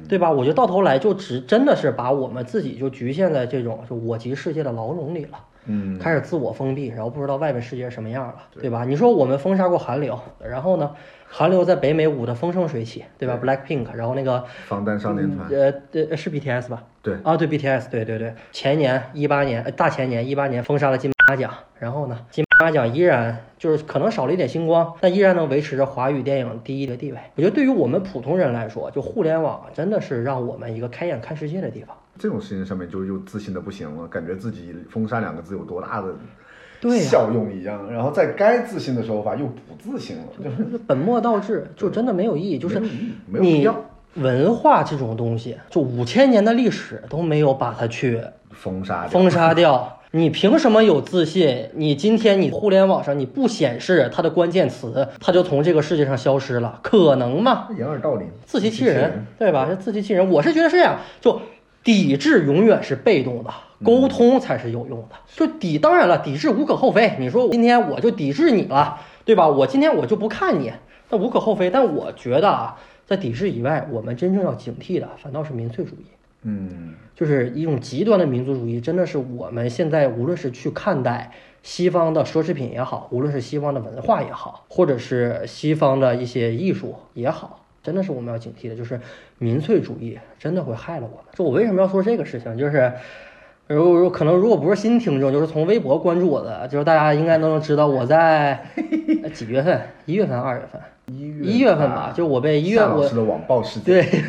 对吧？我觉得到头来就只真的是把我们自己就局限在这种就我即世界的牢笼里了。嗯，开始自我封闭，然后不知道外面世界什么样了，对吧？你说我们封杀过韩流，然后呢？韩流在北美舞的风生水起，对吧？Black Pink，然后那个防弹少年团，呃，呃，是 BTS 吧？对，啊，对 BTS，对对对，前年一八年，大前年一八年封杀了金马奖，然后呢，金马奖依然就是可能少了一点星光，但依然能维持着华语电影第一的地位。我觉得对于我们普通人来说，就互联网真的是让我们一个开眼看世界的地方。这种事情上面就又自信的不行了，感觉自己封杀两个字有多大的。对效用一样，然后在该自信的时候吧，又不自信了，就是本末倒置，就真的没有意义。就是你文化这种东西，就五千年的历史都没有把它去封杀封杀掉。你凭什么有自信？你今天你互联网上你不显示它的关键词，它就从这个世界上消失了？可能吗？掩耳盗铃，自欺欺人，对吧？自欺欺人。我是觉得是这样，就。抵制永远是被动的，沟通才是有用的。就抵，当然了，抵制无可厚非。你说今天我就抵制你了，对吧？我今天我就不看你，那无可厚非。但我觉得啊，在抵制以外，我们真正要警惕的反倒是民粹主义。嗯，就是一种极端的民族主义，真的是我们现在无论是去看待西方的奢侈品也好，无论是西方的文化也好，或者是西方的一些艺术也好。真的是我们要警惕的，就是民粹主义真的会害了我们。就我为什么要说这个事情，就是如如可能如果不是新听众，就是从微博关注我的，就是大家应该都能知道我在 几月份，一月份、二月份，一月一月份吧，就我被一月我的网暴事件对。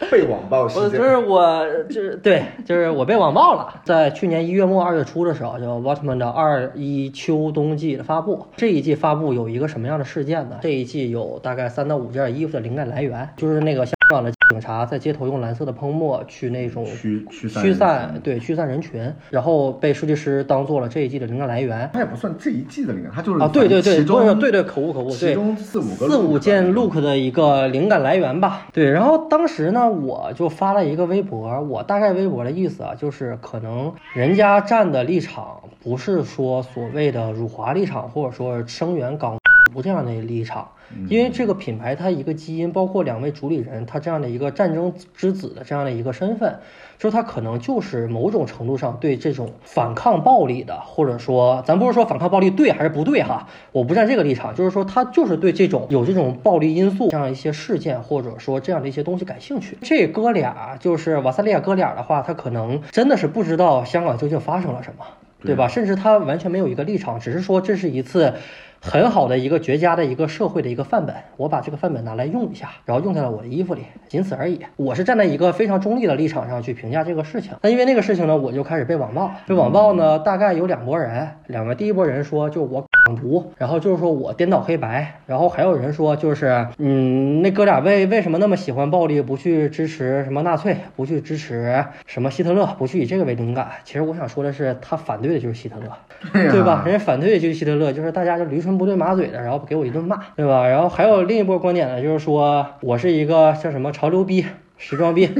被网暴事件，就是我，就是对，就是我被网暴了。在去年一月末二月初的时候，就 Waterman 的二一秋冬季的发布。这一季发布有一个什么样的事件呢？这一季有大概三到五件衣服的灵感来源，就是那个像香港的警察在街头用蓝色的喷墨去那种驱驱驱散，对驱散人群，然后被设计师当做了这一季的灵感来源。它也不算这一季的灵感，他就是啊，对对对，对对对，口误口误，其中四五个四五件 look 的一个灵感来源吧。对，然后当时呢。我就发了一个微博，我大概微博的意思啊，就是可能人家站的立场不是说所谓的辱华立场，或者说声援港不这样的立场，因为这个品牌它一个基因，包括两位主理人他这样的一个战争之子的这样的一个身份，就是他可能就是某种程度上对这种反抗暴力的，或者说咱不是说反抗暴力对还是不对哈，我不站这个立场，就是说他就是对这种有这种暴力因素这样一些事件，或者说这样的一些东西感兴趣。这哥俩就是瓦萨利亚哥俩的话，他可能真的是不知道香港究竟发生了什么。对吧？甚至他完全没有一个立场，只是说这是一次很好的一个绝佳的一个社会的一个范本，我把这个范本拿来用一下，然后用在了我的衣服里，仅此而已。我是站在一个非常中立的立场上去评价这个事情。那因为那个事情呢，我就开始被网暴，被网暴呢，大概有两拨人，两个第一拨人说就我港独，然后就是说我颠倒黑白，然后还有人说就是嗯，那哥俩为为什么那么喜欢暴力，不去支持什么纳粹，不去支持什么希特勒，不去以这个为灵感。其实我想说的是，他反对的就是希特勒。对吧？人家反对的就是希特勒，就是大家就驴唇不对马嘴的，然后给我一顿骂，对吧？然后还有另一波观点呢，就是说我是一个叫什么潮流逼、时装逼，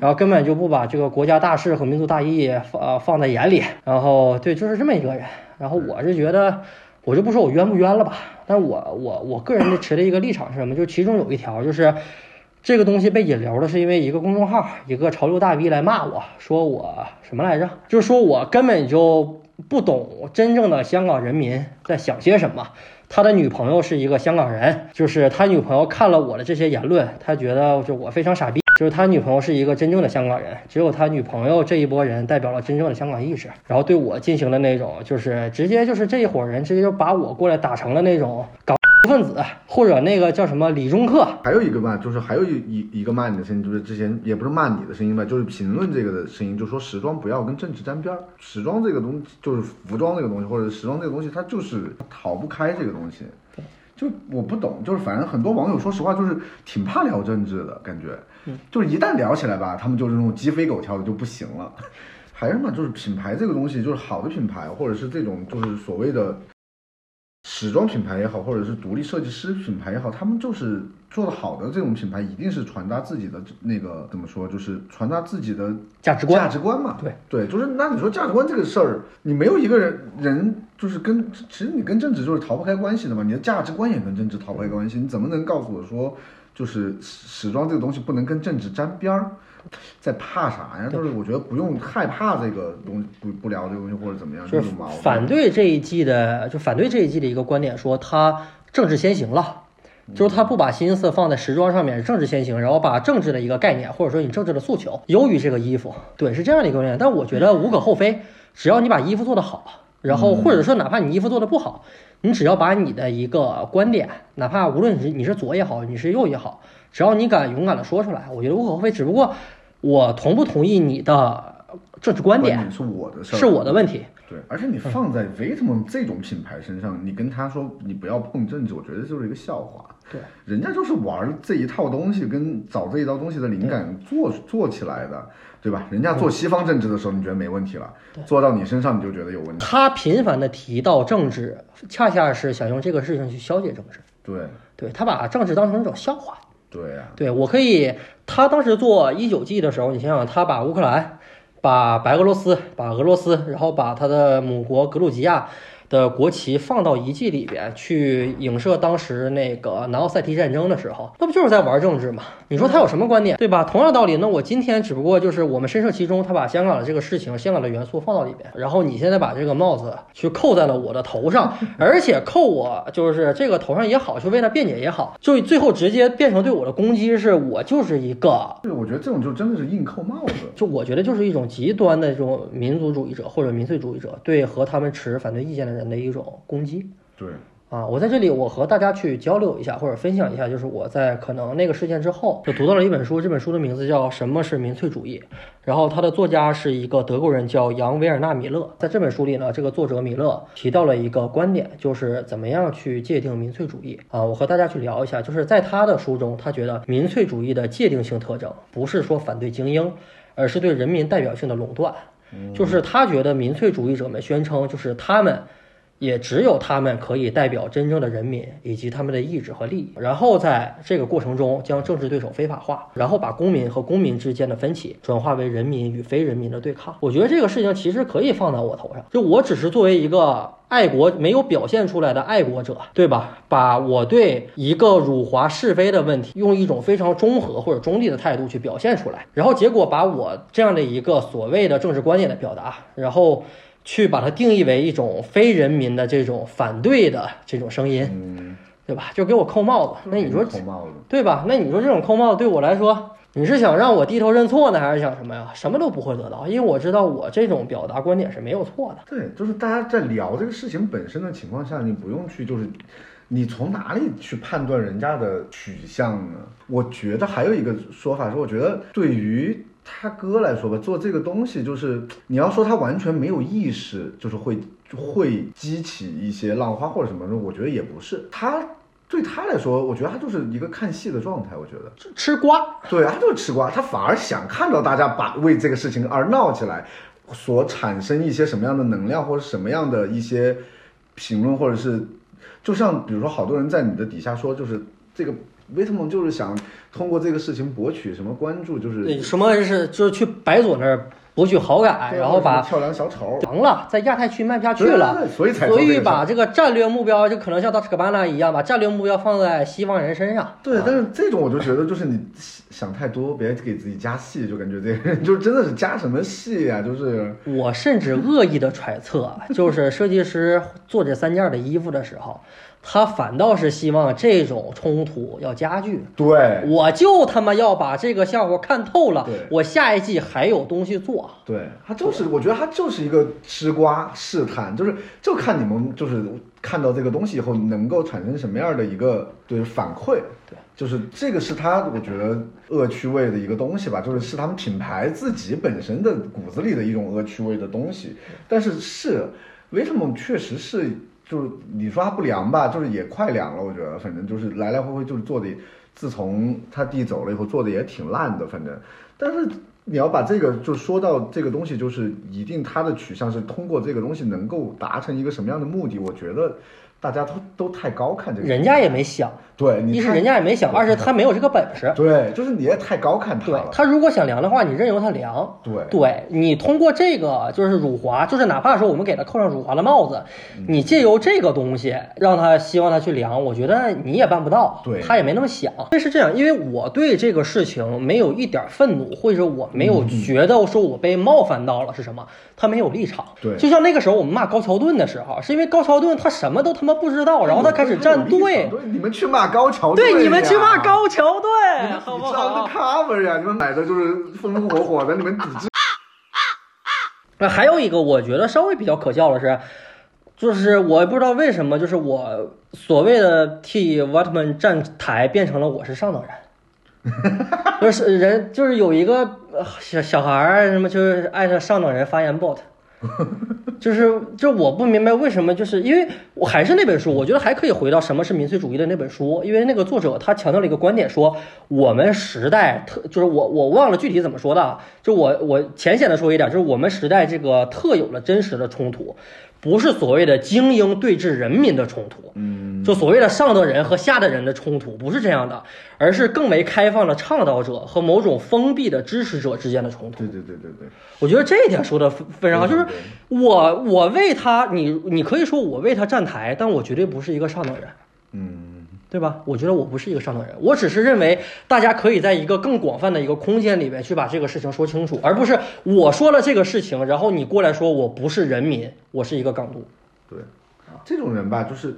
然后根本就不把这个国家大事和民族大义放放在眼里。然后对，就是这么一个人。然后我是觉得，我就不说我冤不冤了吧，但我我我个人的持的一个立场是什么？就其中有一条就是。这个东西被引流了，是因为一个公众号，一个潮流大 V 来骂我说我什么来着？就是说我根本就不懂真正的香港人民在想些什么。他的女朋友是一个香港人，就是他女朋友看了我的这些言论，他觉得就我非常傻逼。就是他女朋友是一个真正的香港人，只有他女朋友这一波人代表了真正的香港意识，然后对我进行了那种，就是直接就是这一伙人直接就把我过来打成了那种港 分子，或者那个叫什么李中克。还有一个骂，就是还有一一一个骂你的声音，就是之前也不是骂你的声音吧，就是评论这个的声音，就说时装不要跟政治沾边儿，时装这个东西就是服装这个东西，或者时装这个东西，它就是逃不开这个东西。就我不懂，就是反正很多网友说实话就是挺怕聊政治的感觉，就是一旦聊起来吧，他们就是那种鸡飞狗跳的就不行了。还是嘛，就是品牌这个东西，就是好的品牌，或者是这种就是所谓的时装品牌也好，或者是独立设计师品牌也好，他们就是做的好的这种品牌，一定是传达自己的那个怎么说，就是传达自己的价值观，价值观嘛。对对，就是那你说价值观这个事儿，你没有一个人人。就是跟其实你跟政治就是逃不开关系的嘛，你的价值观也跟政治逃不开关系，你怎么能告诉我说，就是时装这个东西不能跟政治沾边儿？在怕啥呀？就是我觉得不用害怕这个东西，不不聊这个东西或者怎么样，就是反对这一季的，就反对这一季的一个观点，说他政治先行了，就是他不把心思放在时装上面，政治先行，然后把政治的一个概念或者说你政治的诉求优于这个衣服，对，是这样的一个观点。但我觉得无可厚非，只要你把衣服做得好。然后或者说，哪怕你衣服做的不好，你只要把你的一个观点，哪怕无论你是你是左也好，你是右也好，只要你敢勇敢的说出来，我觉得无可厚非。只不过我同不同意你的政治观点是我的事是我的问题。对，而且你放在 Vitamin 这种品牌身上，你跟他说你不要碰政治，我觉得就是一个笑话。对，人家就是玩这一套东西，跟找这一套东西的灵感做做起来的。对吧？人家做西方政治的时候，你觉得没问题了，做到你身上你就觉得有问题。他频繁的提到政治，恰恰是想用这个事情去消解政治。对，对他把政治当成一种笑话。对呀，对我可以，他当时做一九季的时候，你想想，他把乌克兰、把白俄罗斯、把俄罗斯，然后把他的母国格鲁吉亚。的国旗放到遗迹里边去影射当时那个南奥塞梯战争的时候，那不就是在玩政治吗？你说他有什么观点，对吧？同样道理，那我今天只不过就是我们深受其中，他把香港的这个事情、香港的元素放到里边，然后你现在把这个帽子去扣在了我的头上，而且扣我就是这个头上也好，就为了辩解也好，就最后直接变成对我的攻击，是我就是一个，对，我觉得这种就真的是硬扣帽子，就我觉得就是一种极端的这种民族主义者或者民粹主义者对和他们持反对意见的。人的一种攻击，对啊，我在这里，我和大家去交流一下，或者分享一下，就是我在可能那个事件之后，就读到了一本书，这本书的名字叫《什么是民粹主义》，然后它的作家是一个德国人，叫杨维尔纳米勒。在这本书里呢，这个作者米勒提到了一个观点，就是怎么样去界定民粹主义啊。我和大家去聊一下，就是在他的书中，他觉得民粹主义的界定性特征不是说反对精英，而是对人民代表性的垄断，就是他觉得民粹主义者们宣称，就是他们。也只有他们可以代表真正的人民以及他们的意志和利益，然后在这个过程中将政治对手非法化，然后把公民和公民之间的分歧转化为人民与非人民的对抗。我觉得这个事情其实可以放到我头上，就我只是作为一个爱国没有表现出来的爱国者，对吧？把我对一个辱华是非的问题，用一种非常中和或者中立的态度去表现出来，然后结果把我这样的一个所谓的政治观点的表达，然后。去把它定义为一种非人民的这种反对的这种声音，嗯，对吧？就给我扣帽子。那你说扣帽子，对吧？那你说这种扣帽子对我来说，你是想让我低头认错呢，还是想什么呀？什么都不会得到，因为我知道我这种表达观点是没有错的。对，就是大家在聊这个事情本身的情况下，你不用去就是。你从哪里去判断人家的取向呢？我觉得还有一个说法是，我觉得对于他哥来说吧，做这个东西就是你要说他完全没有意识，就是会会激起一些浪花或者什么的，我觉得也不是。他对他来说，我觉得他就是一个看戏的状态。我觉得吃瓜，对他就是吃瓜，他反而想看到大家把为这个事情而闹起来，所产生一些什么样的能量或者什么样的一些评论或者是。就像比如说，好多人在你的底下说，就是这个威特蒙就是想通过这个事情博取什么关注，就是什么是就是去白左那儿。博取好感，然后把跳梁小丑凉了，在亚太区卖不下去了，所以才所以把这个战略目标就可能像到斯科巴纳一样，把战略目标放在西方人身上。对，但是这种我就觉得就是你想太多，别给自己加戏，就感觉这个人就真的是加什么戏呀？就是我甚至恶意的揣测，就是设计师做这三件的衣服的时候。他反倒是希望这种冲突要加剧。对，我就他妈要把这个笑话看透了。对，我下一季还有东西做。对他就是，我觉得他就是一个吃瓜试探，就是就看你们就是看到这个东西以后能够产生什么样的一个对反馈。对，就是这个是他我觉得恶趣味的一个东西吧，就是是他们品牌自己本身的骨子里的一种恶趣味的东西。但是是威特蒙确实是。就是你说它不凉吧，就是也快凉了，我觉得，反正就是来来回回就是做的，自从他弟走了以后做的也挺烂的，反正。但是你要把这个就说到这个东西，就是一定他的取向是通过这个东西能够达成一个什么样的目的，我觉得。大家都都太高看这个，人家也没想，对，一是人家也没想，二是他没有这个本事，对，就是你也太高看他了。他如果想凉的话，你任由他凉，对，对你通过这个就是辱华，就是哪怕说我们给他扣上辱华的帽子，你借由这个东西让他希望他去凉，我觉得你也办不到，对，他也没那么想。这是这样，因为我对这个事情没有一点愤怒，或者我没有觉得说我被冒犯到了是什么，他没有立场，对，就像那个时候我们骂高桥盾的时候，是因为高桥盾他什么都他妈不知道，然后他。开始站队，对你们去骂高桥队，对，你们去骂高桥盾，好不好？cover 呀，你们买的就是风风火火的，你们抵制。那还有一个，我觉得稍微比较可笑的是，就是我不知道为什么，就是我所谓的替 Watman 站台，变成了我是上等人，不是人，就是有一个小小孩儿什么，就是艾特上等人发言 bot。就是，就我不明白为什么，就是因为我还是那本书，我觉得还可以回到什么是民粹主义的那本书，因为那个作者他强调了一个观点，说我们时代特，就是我我忘了具体怎么说的，就我我浅显的说一点，就是我们时代这个特有了真实的冲突。不是所谓的精英对峙人民的冲突，嗯，就所谓的上等人和下等人的冲突，不是这样的，而是更为开放的倡导者和某种封闭的支持者之间的冲突。对对对对对，我觉得这一点说的非常好，就是我我为他，你你可以说我为他站台，但我绝对不是一个上等人，嗯。对吧？我觉得我不是一个上等人，我只是认为大家可以在一个更广泛的一个空间里面去把这个事情说清楚，而不是我说了这个事情，然后你过来说我不是人民，我是一个港独。对，这种人吧，就是，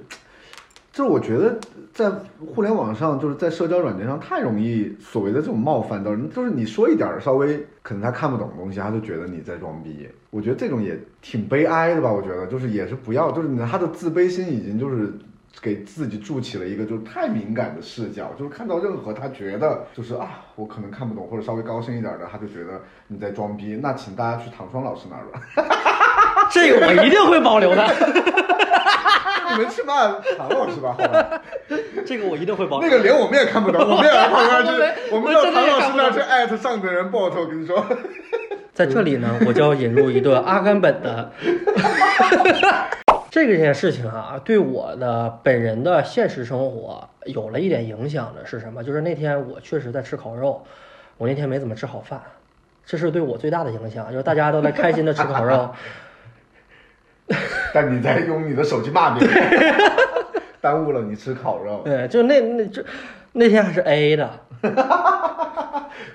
就是我觉得在互联网上，就是在社交软件上太容易所谓的这种冒犯到人，就是你说一点稍微可能他看不懂的东西，他就觉得你在装逼。我觉得这种也挺悲哀的吧？我觉得就是也是不要，就是他的自卑心已经就是。给自己筑起了一个就是太敏感的视角，就是看到任何他觉得就是啊，我可能看不懂或者稍微高深一点的，他就觉得你在装逼。那请大家去唐双老师那儿吧，这个我一定会保留的。你们去骂唐老师吧，好吧？这个我一定会保留。那个连我们也看不懂，我们也要跑过去，我们到唐老师那儿去艾特上等人 bot。我跟你说，在这里呢，我就要引入一段阿甘本的。这个件事情啊，对我的本人的现实生活有了一点影响的是什么？就是那天我确实在吃烤肉，我那天没怎么吃好饭，这是对我最大的影响。就是大家都在开心的吃烤肉，但你在用你的手机骂别人，耽误了你吃烤肉，对，就那那就那天还是 A 的，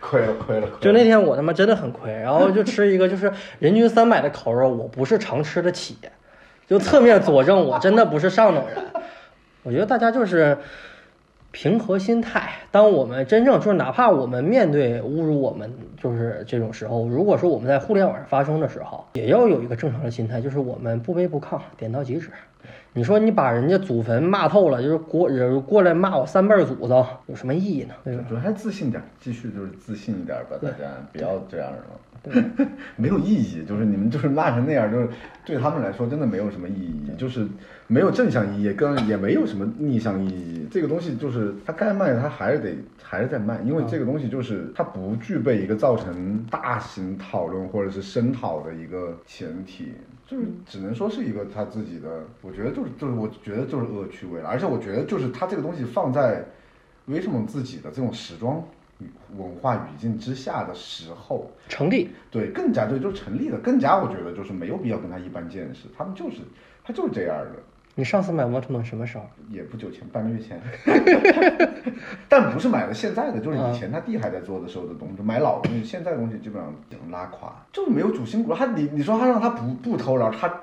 亏了亏了亏了。就那天我他妈真的很亏，然后就吃一个就是人均三百的烤肉，我不是常吃得起，就侧面佐证我真的不是上等人。我觉得大家就是平和心态，当我们真正就是哪怕我们面对侮辱我们就是这种时候，如果说我们在互联网上发生的时候，也要有一个正常的心态，就是我们不卑不亢，点到即止。你说你把人家祖坟骂透了，就是过人过来骂我三辈儿祖宗，有什么意义呢？对吧？主要还是自信点，继续就是自信一点吧，大家不要这样了。对，没有意义，就是你们就是骂成那样，就是对他们来说真的没有什么意义，就是没有正向意义，跟也没有什么逆向意义。这个东西就是他该卖，他还是得还是在卖，因为这个东西就是它不具备一个造成大型讨论或者是声讨的一个前提，就是只能说是一个他自己的，我觉得就是就是我觉得就是恶趣味了，而且我觉得就是他这个东西放在威什么自己的这种时装。文化语境之下的时候，成立。对，更加对，就成立的，更加我觉得就是没有必要跟他一般见识，他们就是他就是这样的，你上次买沃特蒙什么时候？也不久前，半个月前，但不是买的现在的，就是以前他弟还在做的时候的东西，买老东西，现在东西基本上已经拉垮，就是没有主心骨。他你你说他让他不不偷，然后他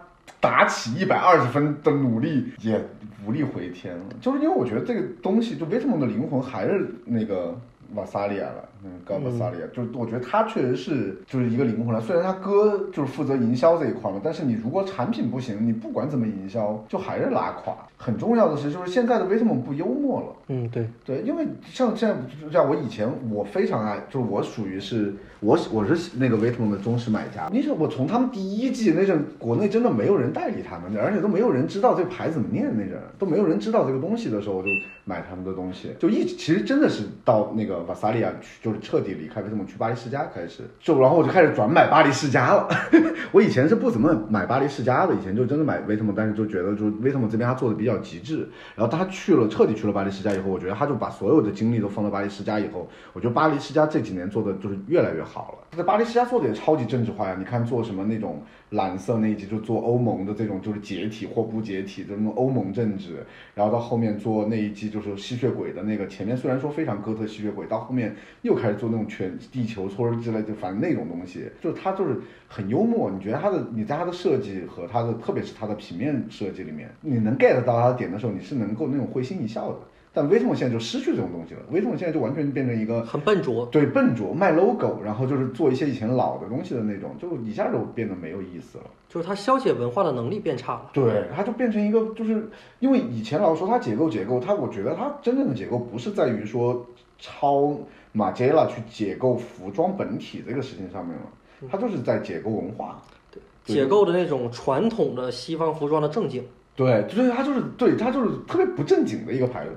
打起一百二十分的努力也无力回天了，就是因为我觉得这个东西，就威特蒙的灵魂还是那个。瓦萨利亚了，嗯，高瓦萨利亚，就是我觉得他确实是就是一个灵魂了。虽然他哥就是负责营销这一块嘛，但是你如果产品不行，你不管怎么营销，就还是拉垮。很重要的是，就是现在的威特蒙不幽默了。嗯，对对，因为像现在像我以前我非常爱，就是我属于是我我是那个威特蒙的忠实买家。你说我从他们第一季那阵，国内真的没有人代理他们，而且都没有人知道这个牌怎么念，那阵都没有人知道这个东西的时候，我就买他们的东西，就一其实真的是到那个。瓦萨利亚去就是彻底离开威特蒙去巴黎世家开始，就然后我就开始转买巴黎世家了。我以前是不怎么买巴黎世家的，以前就真的买威特蒙，但是就觉得就威特蒙这边他做的比较极致。然后他去了彻底去了巴黎世家以后，我觉得他就把所有的精力都放到巴黎世家以后，我觉得巴黎世家这几年做的就是越来越好了。他在巴黎世家做的也超级政治化呀，你看做什么那种蓝色那一集就做欧盟的这种就是解体或不解体的那种欧盟政治，然后到后面做那一季就是吸血鬼的那个，前面虽然说非常哥特吸血鬼。到后面又开始做那种全地球村之类的，反正那种东西，就是它就是很幽默。你觉得他的，你在他的设计和他的，特别是他的平面设计里面，你能 get 到他的点的时候，你是能够那种会心一笑的。但威特蒙现在就失去这种东西了，威特蒙现在就完全变成一个很笨拙，对笨拙卖 logo，然后就是做一些以前老的东西的那种，就一下就变得没有意思了。就是它消解文化的能力变差了。对，它就变成一个，就是因为以前老说它结构结构，它我觉得它真正的结构不是在于说抄马杰拉去解构服装本体这个事情上面了，他就是在解构文化，对，解构的那种传统的西方服装的正经。对，就是他就是对他就是特别不正经的一个牌子。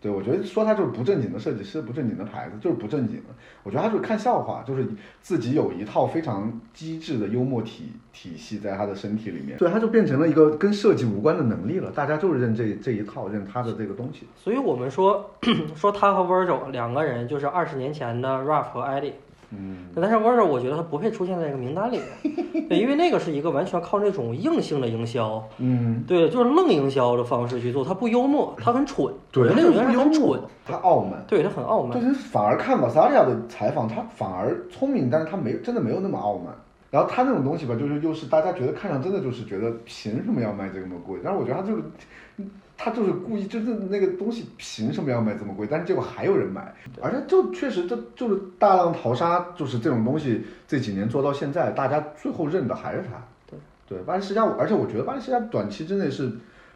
对，我觉得说他就是不正经的设计师，不正经的牌子，就是不正经的。我觉得他就是看笑话，就是自己有一套非常机智的幽默体体系在他的身体里面，对，他就变成了一个跟设计无关的能力了。大家就是认这这一套，认他的这个东西。所以我们说 说他和 Virgil 两个人就是二十年前的 Ralph 和 Eddie。嗯，但是 Virgil 我觉得他不配出现在这个名单里面，对，因为那个是一个完全靠那种硬性的营销，嗯，对，就是愣营销的方式去做，他不幽默，他很蠢，对，那种人很蠢，他傲慢，对他很傲慢，就是反而看瓦萨利亚的采访，他反而聪明，但是他没真的没有那么傲慢。然后他那种东西吧，就是又是大家觉得看上真的就是觉得凭什么要卖这么贵？但是我觉得他就是。他就是故意，就是那个东西凭什么要卖这么贵？但是结果还有人买，而且就确实，这就是大浪淘沙，就是这种东西这几年做到现在，大家最后认的还是他。对对，巴黎世家，而且我觉得巴黎世家短期之内是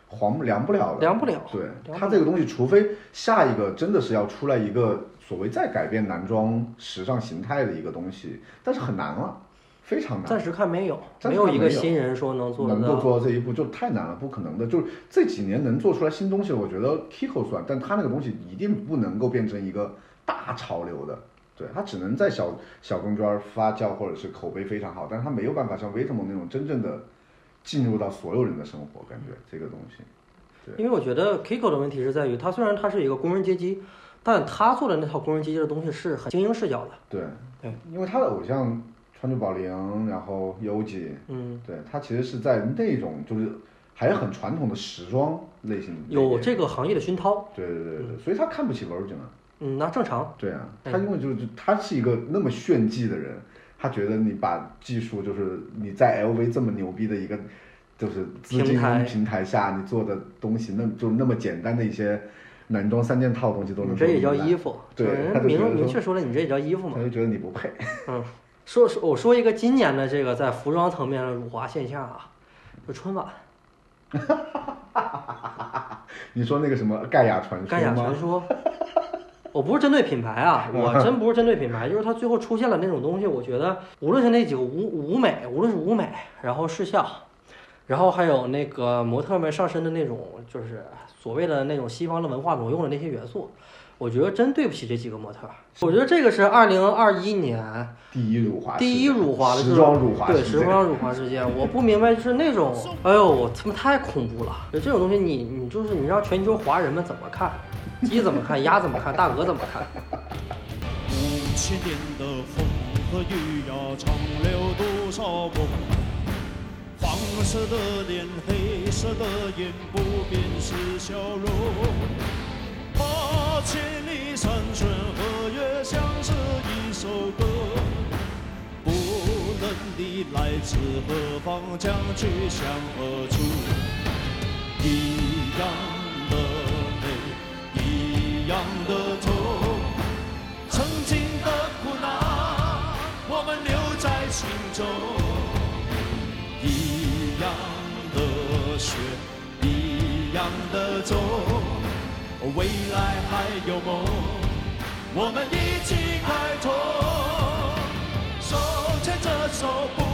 黄凉不了的，凉不了。对，他这个东西，除非下一个真的是要出来一个所谓再改变男装时尚形态的一个东西，但是很难了。非常难，暂时看没有，没有一个新人说能做能够做到这一步，就太难了，不可能的。就是这几年能做出来新东西，我觉得 Kiko 算，但他那个东西一定不能够变成一个大潮流的，对他只能在小小公圈发酵或者是口碑非常好，但是他没有办法像威特蒙那种真正的进入到所有人的生活，感觉这个东西。对因为我觉得 Kiko 的问题是在于，他虽然他是一个工人阶级，但他做的那套工人阶级的东西是很精英视角的。对对，因为他的偶像川久保玲，然后优吉，嗯，对他其实是在那种就是还是很传统的时装类型有这个行业的熏陶。对对对对，所以他看不起 Virgin 啊。嗯，那正常。对啊，他因为就是他是一个那么炫技的人，他觉得你把技术就是你在 LV 这么牛逼的一个就是资金平台下，你做的东西那就那么简单的一些男装三件套东西都能你这也叫衣服，对明明确说了，你这也叫衣服嘛他。就觉得你不配。嗯，说说我说一个今年的这个在服装层面的辱华现象啊，就春晚 你说那个什么盖亚传说盖亚传？说，我不是针对品牌啊，我真不是针对品牌，就是它最后出现了那种东西，我觉得无论是那几个舞舞美，无论是舞美，然后视效，然后还有那个模特们上身的那种，就是所谓的那种西方的文化挪用的那些元素，我觉得真对不起这几个模特儿。我觉得这个是二零二一年第一辱华第一辱华的时装辱华对事件时装辱华事件，我不明白就是那种，哎呦，我他妈太恐怖了！就这种东西你，你就是你让全球华人们怎么看？鸡怎么看？鸭怎么看？大鹅怎么看？五千年的风和雨呀，长流多少梦？黄色的脸，黑色的眼，不变是笑容。千里山川河岳，像是一首歌。不论你来自何方，将去向何处，一样的美，一样的痛。曾经的苦难，我们留在心中。一样的血，一样的种，未来还有梦我们一起开拓手牵着手不